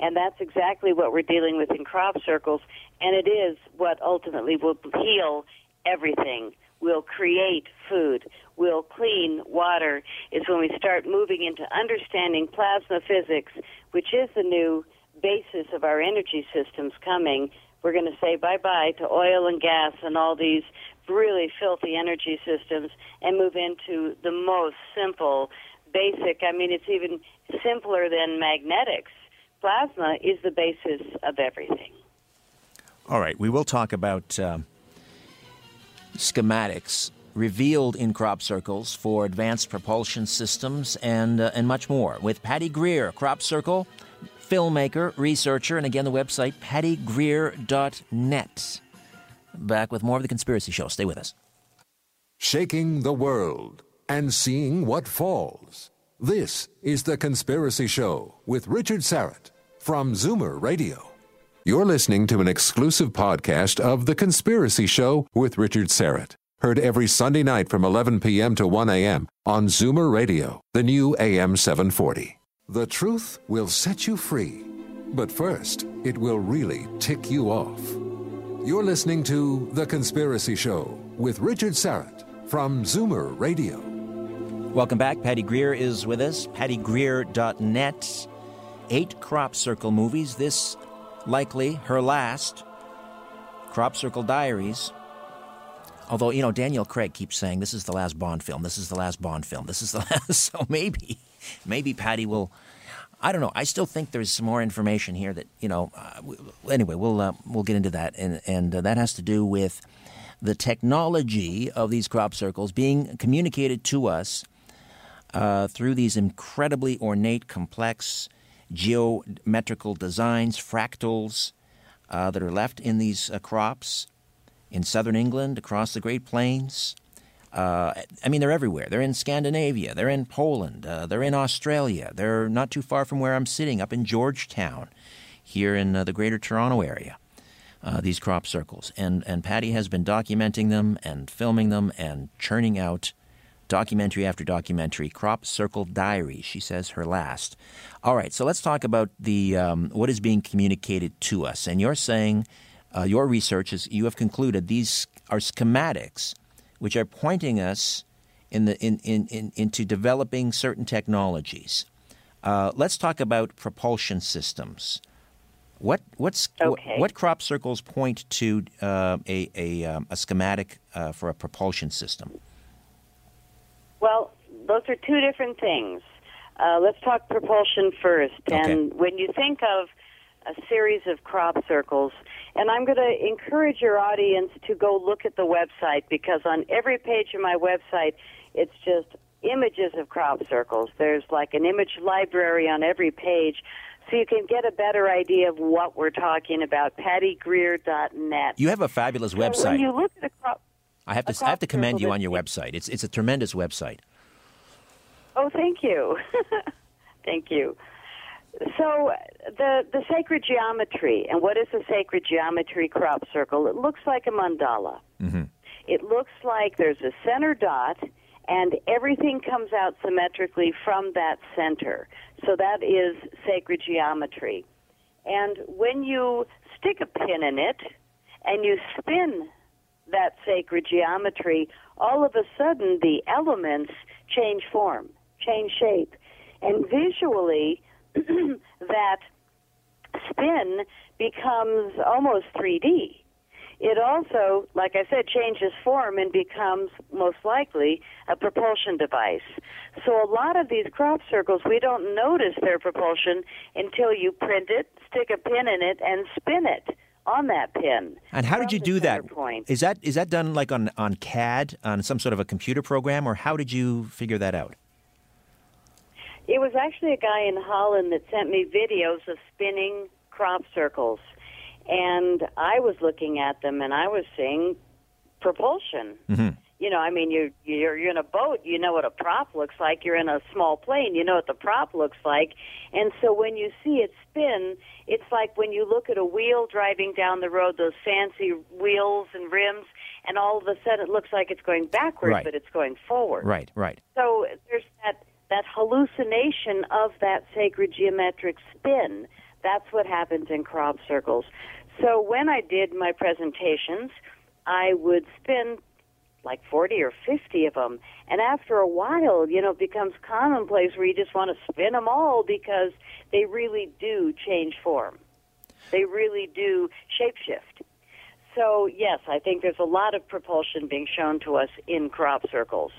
and that's exactly what we're dealing with in crop circles, and it is what ultimately will heal everything. Will create food, will clean water, is when we start moving into understanding plasma physics, which is the new basis of our energy systems coming. We're going to say bye bye to oil and gas and all these really filthy energy systems and move into the most simple, basic. I mean, it's even simpler than magnetics. Plasma is the basis of everything. All right, we will talk about um, schematics revealed in crop circles for advanced propulsion systems and uh, and much more with Patty Greer, Crop Circle filmmaker, researcher, and again the website pattygreer.net. Back with more of the Conspiracy Show. Stay with us. Shaking the world and seeing what falls. This is The Conspiracy Show with Richard Syrett from Zoomer Radio. You're listening to an exclusive podcast of The Conspiracy Show with Richard Syrett. Heard every Sunday night from 11 p.m. to 1 a.m. on Zoomer Radio, the new AM 740. The truth will set you free, but first, it will really tick you off. You're listening to The Conspiracy Show with Richard Syrett from Zoomer Radio. Welcome back. Patty Greer is with us. PattyGreer.net. Eight crop circle movies. This likely her last. Crop Circle Diaries. Although, you know, Daniel Craig keeps saying this is the last Bond film. This is the last Bond film. This is the [LAUGHS] last. So maybe, maybe Patty will. I don't know. I still think there's some more information here that you know. Uh, anyway, we'll uh, we'll get into that, and and uh, that has to do with the technology of these crop circles being communicated to us uh, through these incredibly ornate, complex geometrical designs, fractals uh, that are left in these uh, crops in southern England, across the Great Plains. Uh, I mean, they're everywhere. They're in Scandinavia. They're in Poland. Uh, they're in Australia. They're not too far from where I'm sitting, up in Georgetown, here in uh, the Greater Toronto area. Uh, these crop circles, and and Patty has been documenting them and filming them and churning out documentary after documentary. Crop Circle Diary, she says her last. All right, so let's talk about the um, what is being communicated to us. And you're saying uh, your research is you have concluded these are schematics which are pointing us in the in, in, in into developing certain technologies. Uh, let's talk about propulsion systems. What what's okay. what, what, crop circles point to uh, a a, um, a schematic uh, for a propulsion system? Well, those are two different things. Uh, let's talk propulsion first. Okay. And when you think of a series of crop circles, and I'm going to encourage your audience to go look at the website because on every page of my website, it's just images of crop circles. There's like an image library on every page. So you can get a better idea of what we're talking about. PattyGreer.net. You have a fabulous So website. when you look at a crop, I have to I have to commend you on your website. It's it's a tremendous website. Oh, thank you. [LAUGHS] thank you. So the the sacred geometry and what is a sacred geometry crop circle? It looks like a mandala. Mm-hmm. It looks like there's a center dot and everything comes out symmetrically from that center. So that is sacred geometry. And when you stick a pin in it and you spin that sacred geometry, all of a sudden the elements change form, change shape. And visually, [CLEARS THROAT] that spin becomes almost 3D. It also, like I said, changes form and becomes most likely a propulsion device. So a lot of these crop circles, we don't notice their propulsion until you print it, stick a pin in it, and spin it on that pin. And how did you do that? Point. Is that is that done like on on CAD on some sort of a computer program, or how did you figure that out? It was actually a guy in Holland that sent me videos of spinning crop circles. And I was looking at them and I was seeing propulsion. Mm-hmm. You know, I mean, you're, you're, you're in a boat, you know what a prop looks like. You're in a small plane, you know what the prop looks like. And so when you see it spin, it's like when you look at a wheel driving down the road, those fancy wheels and rims, and all of a sudden it looks like it's going backwards, Right. but it's going forward. Right, right. So there's that that hallucination of that sacred geometric spin. That's what happens in crop circles. So when I did my presentations, I would spin like 40 or 50 of them. And after a while, you know, it becomes commonplace where you just want to spin them all because they really do change form. They really do shapeshift. So, yes, I think there's a lot of propulsion being shown to us in crop circles.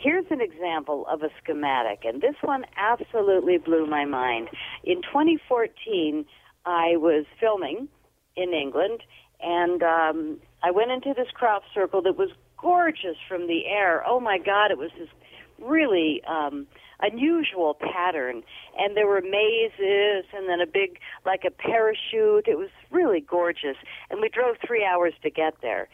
Here's an example of a schematic, and this one absolutely blew my mind. In 2014, I was filming in England, and um, I went into this crop circle that was gorgeous from the air. Oh my God, it was this really um, unusual pattern, and there were mazes, and then a big like a parachute. It was really gorgeous, and we drove three hours to get there.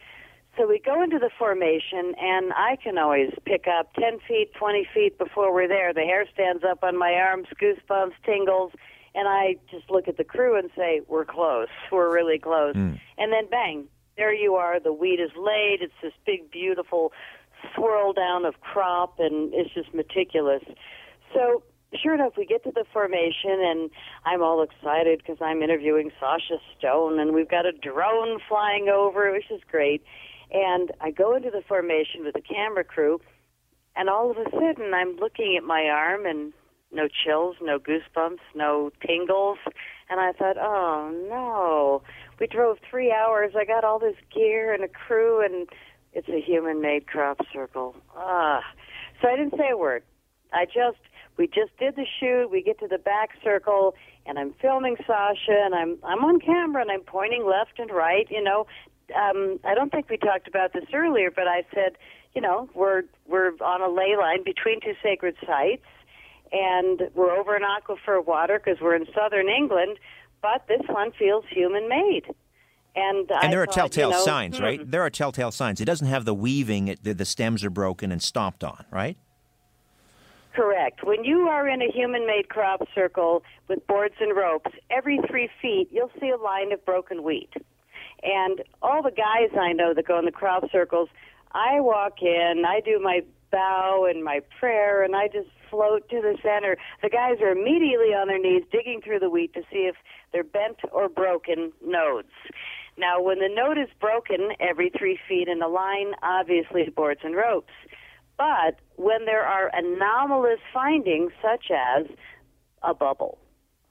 So we go into the formation, and I can always pick up 10 feet, 20 feet before we're there. The hair stands up on my arms, goosebumps, tingles, and I just look at the crew and say, We're close. We're really close. Hmm. And then bang, there you are. The wheat is laid. It's this big, beautiful swirl down of crop, and it's just meticulous. So sure enough, we get to the formation, and I'm all excited because I'm interviewing Sasha Stone, and we've got a drone flying over, which is great. And I go into the formation with the camera crew, and all of a sudden, I'm looking at my arm, and no chills, no goosebumps, no tingles. And I thought, oh no, we drove three hours. I got all this gear and a crew, and it's a human-made crop circle. Ah, so I didn't say a word. I just we just did the shoot. We get to the back circle, and I'm filming Sasha, and I'm I'm on camera, and I'm pointing left and right. You know, um, I don't think we talked about this earlier, but I said, you know, we're we're on a ley line between two sacred sites, and we're over an aquifer of water because we're in southern England, but this one feels human made. And, and there I are telltale you know, signs, hmm, right? There are telltale signs. It doesn't have the weaving; it, the, the stems are broken and stomped on, right? Correct. When you are in a human made crop circle with boards and ropes, every three feet you'll see a line of broken wheat. And all the guys I know that go in the crop circles, I walk in, I do my bow and my prayer, and I just float to the center. The guys are immediately on their knees digging through the wheat to see if they're bent or broken nodes. Now, when the node is broken every three feet in a line, obviously boards and ropes. But when there are anomalous findings, such as a bubble,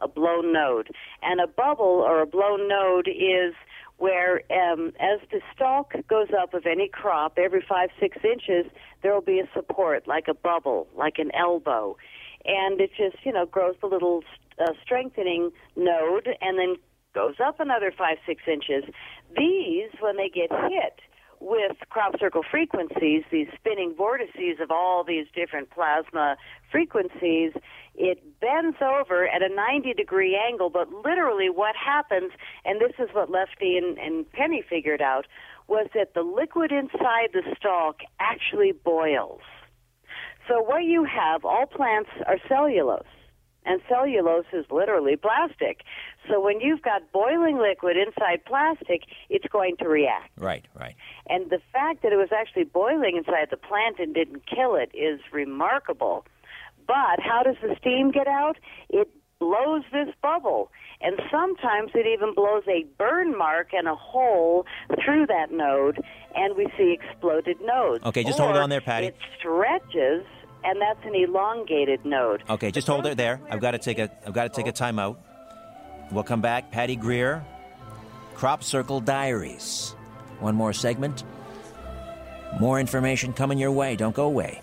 a blown node, and a bubble or a blown node is where um, as the stalk goes up of any crop every five six inches there will be a support like a bubble like an elbow. And it just you know grows a little uh, strengthening node and then goes up another five six inches. These when they get hit with crop circle frequencies, these spinning vortices of all these different plasma frequencies, it bends over at a 90 degree angle. But literally, what happens, and this is what Lefty and, and Penny figured out, was that the liquid inside the stalk actually boils. So, what you have, all plants are cellulose and cellulose is literally plastic. So when you've got boiling liquid inside plastic, it's going to react. Right, right. And the fact that it was actually boiling inside the plant and didn't kill it is remarkable. But how does the steam get out? It blows this bubble. And sometimes it even blows a burn mark and a hole through that node, and we see exploded nodes. Okay, just or hold on there, Patty. It stretches, and that's an elongated node. Okay, just hold it there. I've got to take a I've got to take a timeout. We'll come back. Patty Greer, Crop Circle Diaries. One more segment. More information coming your way. Don't go away.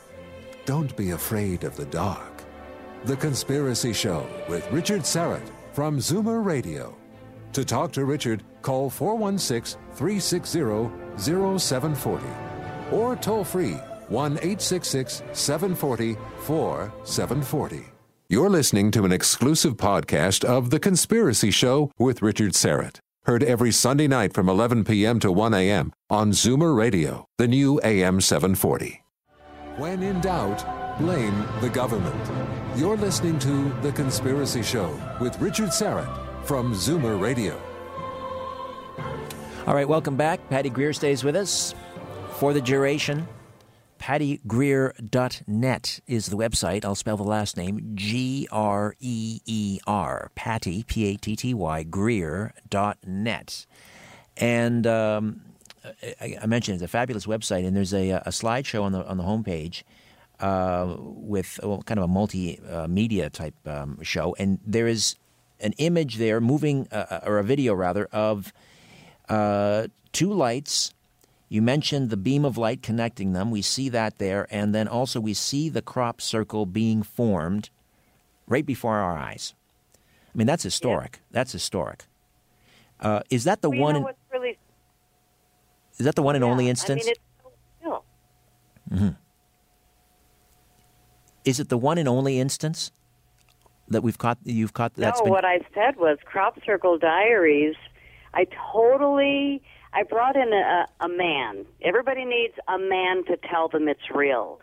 Don't be afraid of the dark. The Conspiracy Show with Richard Syrett from Zoomer Radio. To talk to Richard, call 416 360 0740 or toll free 1 866 740 4740. You're listening to an exclusive podcast of The Conspiracy Show with Richard Syrett. Heard every Sunday night from 11 p.m. to 1 a.m. on Zoomer Radio, the new AM 740. When in doubt, blame the government. You're listening to The Conspiracy Show with Richard Syrett from Zoomer Radio. All right, welcome back. Patty Greer stays with us for the duration. PattyGreer.net is the website. I'll spell the last name G R E E R. Patty, P A T T Y, Greer.net. And um, I, I, mentioned it's a fabulous website, and there's a, a slideshow on the, on the homepage. Uh, with well, kind of a multimedia uh, type um, show, and there is an image there, moving uh, or a video rather, of uh, two lights you mentioned the beam of light connecting them. We see that there. And then also we see the crop circle being formed right before our eyes. I mean, that's historic. Yeah. That's historic. Uh, is that the well, one? In, really, is that the one and yeah, only instance? I mean, it's so. Mm-hmm. Is it the one and only instance that we've caught? You've caught. That's no, been... what I said was Crop Circle Diaries. I totally I brought in a, a man. Everybody needs a man to tell them it's real.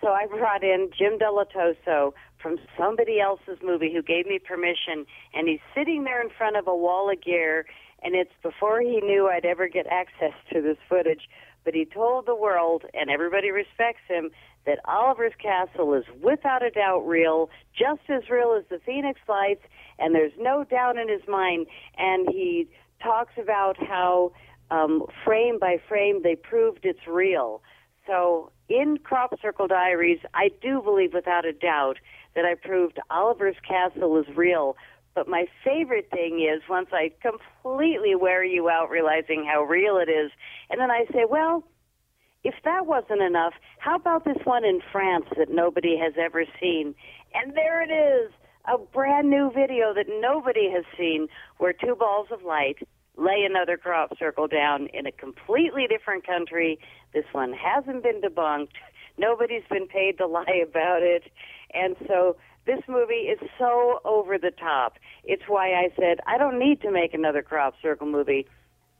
So I brought in Jim Dilettoso from somebody else's movie who gave me permission, and he's sitting there in front of a wall of gear, and it's before he knew I'd ever get access to this footage. But he told the world, and everybody respects him, that Oliver's Castle is without a doubt real, just as real as the Phoenix Lights, and there's no doubt in his mind. And he talks about how um, frame by frame, they proved it's real. So in Crop Circle Diaries, I do believe without a doubt that I proved Oliver's Castle is real. But my favorite thing is once I completely wear you out realizing how real it is, and then I say, well, if that wasn't enough, how about this one in France that nobody has ever seen? And there it is, a brand new video that nobody has seen where two balls of light lay another crop circle down in a completely different country. This one hasn't been debunked. Nobody's been paid to lie about it. And so this movie is so over the top. It's why I said, I don't need to make another crop circle movie.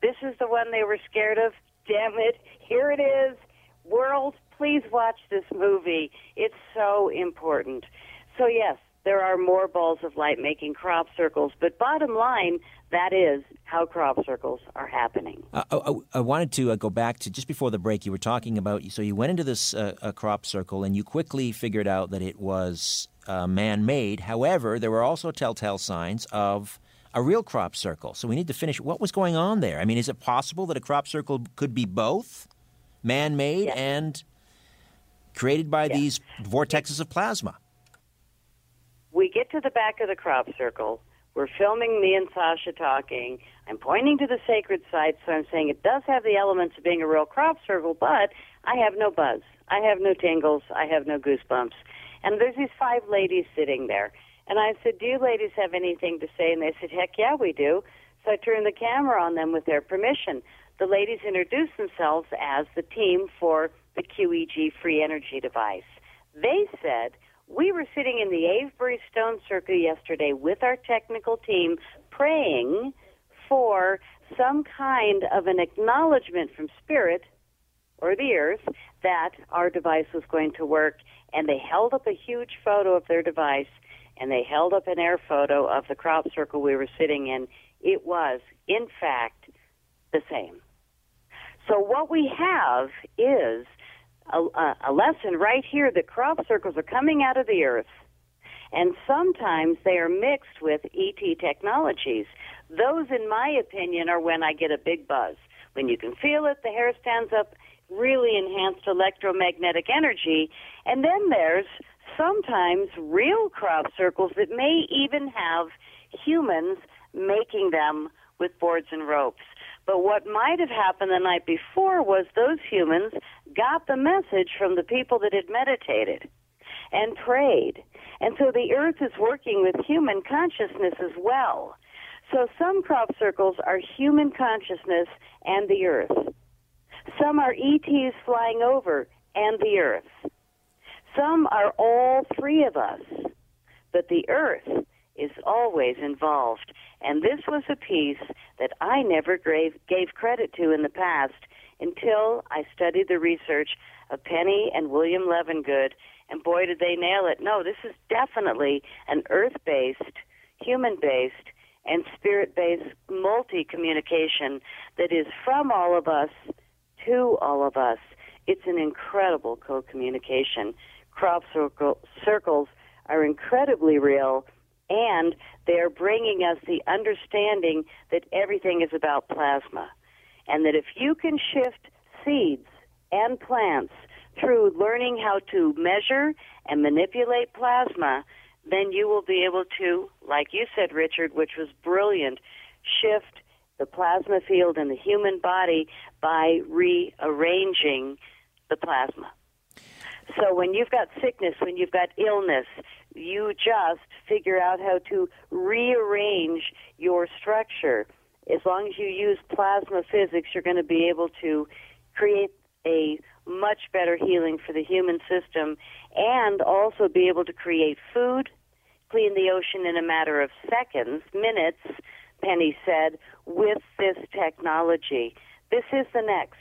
This is the one they were scared of damn it, here it is. World, please watch this movie. It's so important. So, yes, there are more balls of light making crop circles, but bottom line, that is how crop circles are happening. Uh, I, I, wanted to uh, go back to just before the break. You were talking about so you went into this uh, crop circle and you quickly figured out that it was uh, man-made. However, there were also telltale signs of a real crop circle. So we need to finish. What was going on there? I mean, is it possible that a crop circle could be both man made yes. and created by yes. these vortexes of plasma? We get to the back of the crop circle. We're filming me and Sasha talking. I'm pointing to the sacred site, so I'm saying it does have the elements of being a real crop circle, but I have no buzz. I have no tingles. I have no goosebumps. And there's these five ladies sitting there. And I said, Do you ladies have anything to say? And they said, Heck yeah, we do. So I turned the camera on them with their permission. The ladies introduced themselves as the team for the QEG free energy device. They said, We were sitting in the Avebury Stone Circle yesterday with our technical team praying for some kind of an acknowledgement from Spirit or the Earth that our device was going to work. And they held up a huge photo of their device and they held up an air photo of the crop circle we were sitting in, it was, in fact, the same. So what we have is a, a, lesson right here that crop circles are coming out of the earth, and sometimes they are mixed with ET technologies. Those, in my opinion, are when I get a big buzz. When you can feel it, the hair stands up, really enhanced electromagnetic energy, and then there's sometimes real crop circles that may even have humans making them with boards and ropes. But what might have happened the night before was those humans got the message from the people that had meditated and prayed. And so the earth is working with human consciousness as well. So some crop circles are human consciousness and the earth. Some are ETs flying over and the earth. Some are all three of us, but the earth is always involved. And this was a piece that I never gave, gave credit to in the past until I studied the research of Penny and William Levengood, and boy, did they nail it. No, this is definitely an earth based, human based, and spirit based multi communication that is from all of us to all of us. It's an incredible co communication crop circle, circles are incredibly real and they're bringing us the understanding that everything is about plasma. And that if you can shift seeds and plants through learning how to measure and manipulate plasma, then you will be able to, like you said, Richard, which was brilliant, shift the plasma field in the human body by rearranging the plasma. So when you've got sickness, when you've got illness, you just figure out how to rearrange your structure. As long as you use plasma physics, you're going to be able to create a much better healing for the human system and also be able to create food, clean the ocean in a matter of seconds, minutes, Penny said, with this technology. This is the next.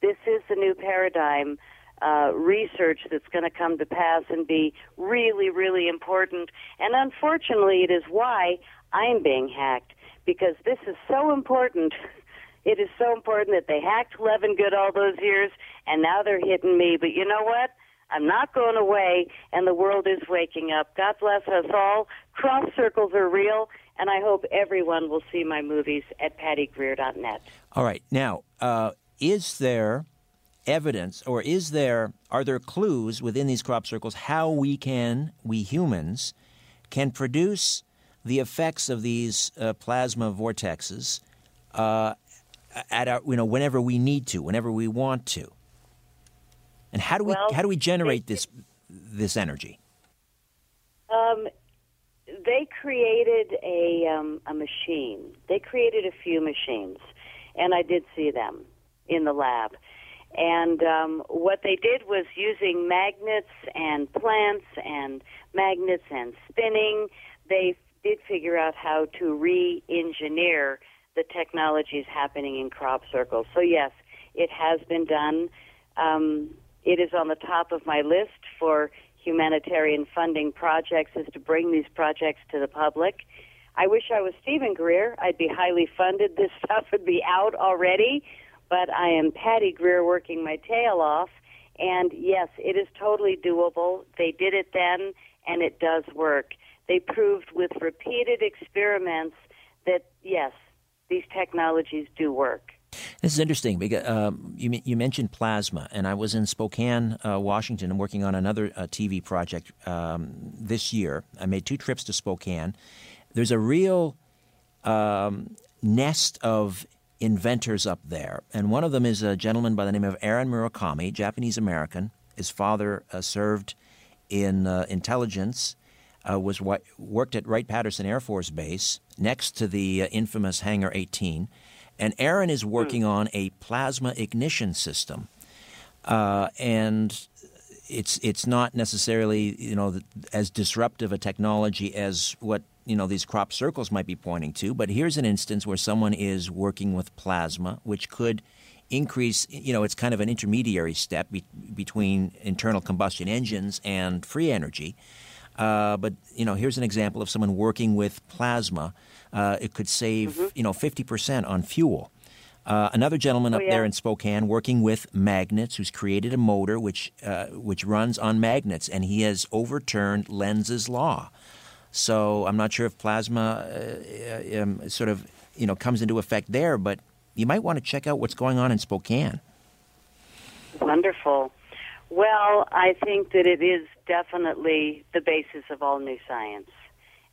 This is the new paradigm uh, research that's going to come to pass and be really, really important. And unfortunately, it is why I'm being hacked because this is so important. [LAUGHS] It is so important that they hacked Levengood all those years, and now they're hitting me. But you know what? I'm not going away, and the world is waking up. God bless us all. Cross circles are real, and I hope everyone will see my movies at pattygreer.net. All right. Now, uh, is there evidence or is there are there clues within these crop circles how we can we humans can produce the effects of these uh, plasma vortexes uh, at our, you know whenever we need to whenever we want to And how do we Well, how do we generate this this energy? Um, they created a um, a machine. They created a few machines, and I did see them in the lab. And um, what they did was using magnets and plants and magnets and spinning. They did figure out how to re-engineer the technologies happening in crop circles. So yes, it has been done. Um, it is on the top of my list for humanitarian funding projects is to bring these projects to the public. I wish I was Stephen Greer. I'd be highly funded. This [LAUGHS] stuff would be out already, but I am Patty Greer working my tail off. And yes, it is totally doable. They did it then, and it does work. They proved with repeated experiments that yes, these technologies do work. This is interesting because um, you you mentioned plasma, and I was in Spokane, uh, Washington, working on another uh, TV project um, this year. I made two trips to Spokane. There's a real um, nest of inventors up there, and one of them is a gentleman by the name of Aaron Murakami, Japanese American. His father uh, served in uh, intelligence. Uh, was worked at Wright Patterson Air Force Base next to the uh, infamous Hangar 18 and Aaron is working on a plasma ignition system, uh, and it's it's not necessarily you know as disruptive a technology as what you know these crop circles might be pointing to. But here's an instance where someone is working with plasma, which could increase you know it's kind of an intermediary step be- between internal combustion engines and free energy. Uh, but you know, here's an example of someone working with plasma. Uh, it could save Mm-hmm. you know 50% on fuel. Uh, another gentleman Oh, up yeah. there in Spokane working with magnets, who's created a motor which uh, which runs on magnets, and he has overturned Lenz's law. So I'm not sure if plasma uh, um, sort of you know comes into effect there, but you might want to check out what's going on in Spokane. Wonderful. Well, I think that it is definitely the basis of all new science.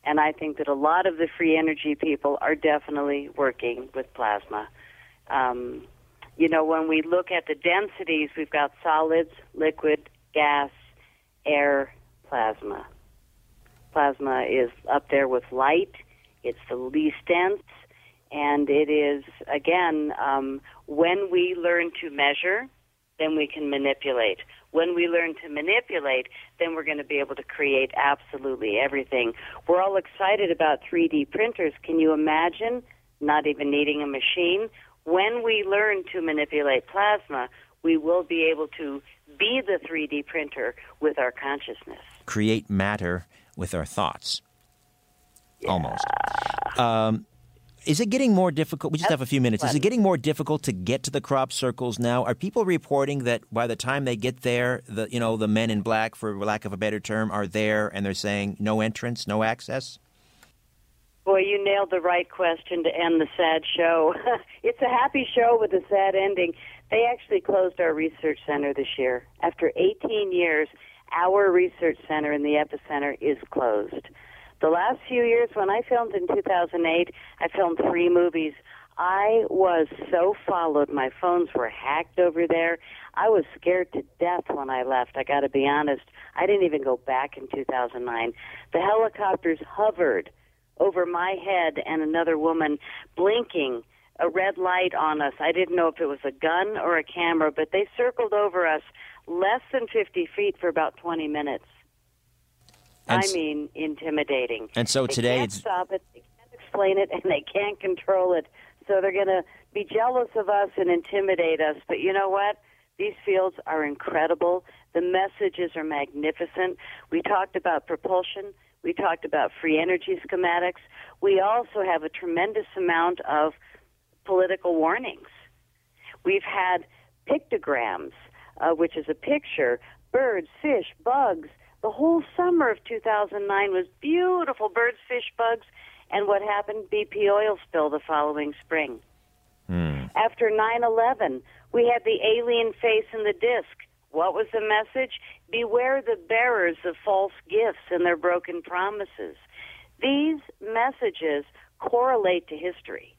And I think that a lot of the free energy people are definitely working with plasma. Um, you know, when we look at the densities, we've got solids, liquid, gas, air, plasma. Plasma is up there with light. It's the least dense. And it is, again, um, when we learn to measure, then we can manipulate. When we learn to manipulate, then we're going to be able to create absolutely everything. We're all excited about 3D printers. Can you imagine not even needing a machine? When we learn to manipulate plasma, we will be able to be the 3D printer with our consciousness. Create matter with our thoughts. Almost. Um, is it getting more difficult? We just have a few minutes. Is it getting more difficult to get to the crop circles now? Are people reporting that by the time they get there, the you know the men in black, for lack of a better term, are there and they're saying no entrance, no access? Boy, you nailed the right question to end the sad show. [LAUGHS] it's a happy show with a sad ending. They actually closed our research center this year. After 18 years, our research center in the epicenter is closed. The last few years, when I filmed in 2008, I filmed three movies. I was so followed. My phones were hacked over there. I was scared to death when I left. I got to be honest. I didn't even go back in 2009. The helicopters hovered over my head and another woman blinking a red light on us. I didn't know if it was a gun or a camera, but they circled over us less than 50 feet for about 20 minutes. And I mean, intimidating. And so They today can't it's stop it. They can't explain it, [LAUGHS] and they can't control it. So they're going to be jealous of us and intimidate us. But you know what? These fields are incredible. The messages are magnificent. We talked about propulsion. We talked about free energy schematics. We also have a tremendous amount of political warnings. We've had pictograms, uh, which is a picture, birds, fish, bugs. The whole summer of 2009 was beautiful birds, fish, bugs, and what happened? BP oil spill the following spring. After 9 11, we had the alien face in the disc. What was the message? Beware the bearers of false gifts and their broken promises. These messages correlate to history.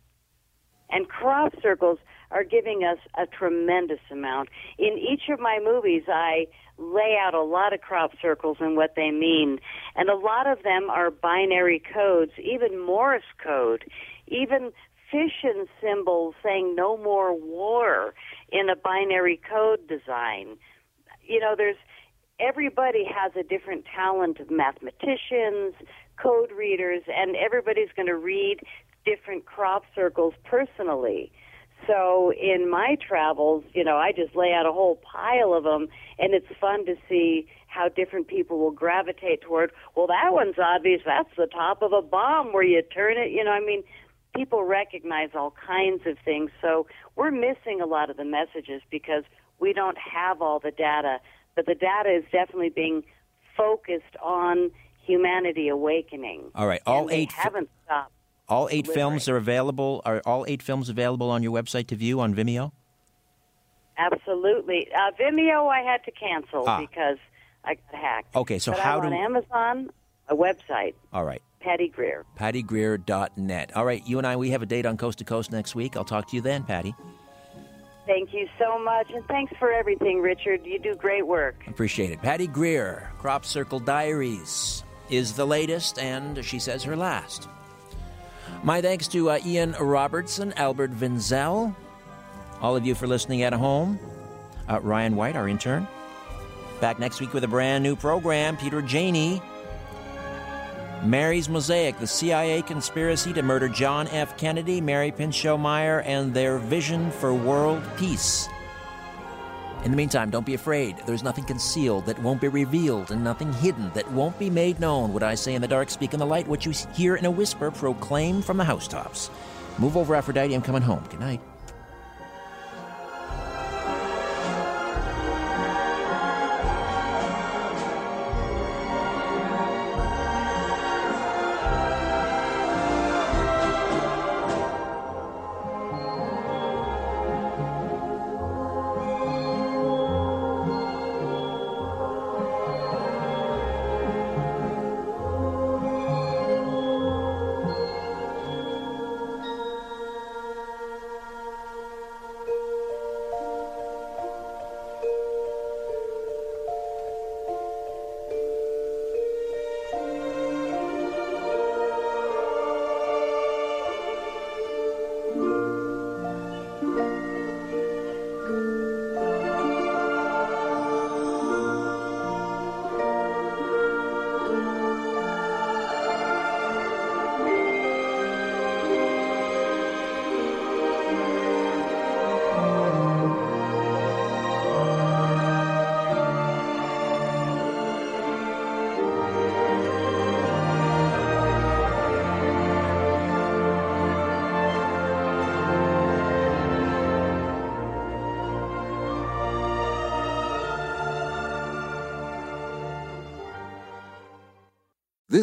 And crop circles are giving us a tremendous amount. In each of my movies, I lay out a lot of crop circles and what they mean. And a lot of them are binary codes, even Morse code, even fission symbols saying no more war in a binary code design. You know, there's everybody has a different talent of mathematicians, code readers, and everybody's going to read different crop circles personally. So in my travels, you know, I just lay out a whole pile of them, and it's fun to see how different people will gravitate toward. Well, that one's obvious. That's the top of a bomb where you turn it. You know, I mean, people recognize all kinds of things. So we're missing a lot of the messages because we don't have all the data. But the data is definitely being focused on humanity awakening. All right, all eight. haven't stopped. All eight delivering. films are available. Are all eight films available on your website to view on Vimeo? Absolutely. Uh, Vimeo, I had to cancel Ah. because I got hacked. Okay, so but how I'm do- on Amazon, a website, All right. Patty Greer. PattyGreer.net. All right, you and I, we have a date on Coast to Coast next week. I'll talk to you then, Patty. Thank you so much, and thanks for everything, Richard. You do great work. Appreciate it. Patty Greer, Crop Circle Diaries, is the latest, and she says her last. My thanks to uh, Ian Robertson, Albert Vinzel, all of you for listening at home. Uh, Ryan White, our intern. Back next week with a brand new program. Peter Janney. Mary's Mosaic, the CIA conspiracy to murder John F. Kennedy, Mary Pinchot Meyer, and their vision for world peace. In the meantime, don't be afraid. There's nothing concealed that won't be revealed, and nothing hidden that won't be made known. What I say in the dark, speak in the light. What you hear in a whisper, proclaim from the housetops. Move over, Aphrodite. I'm coming home. Good night.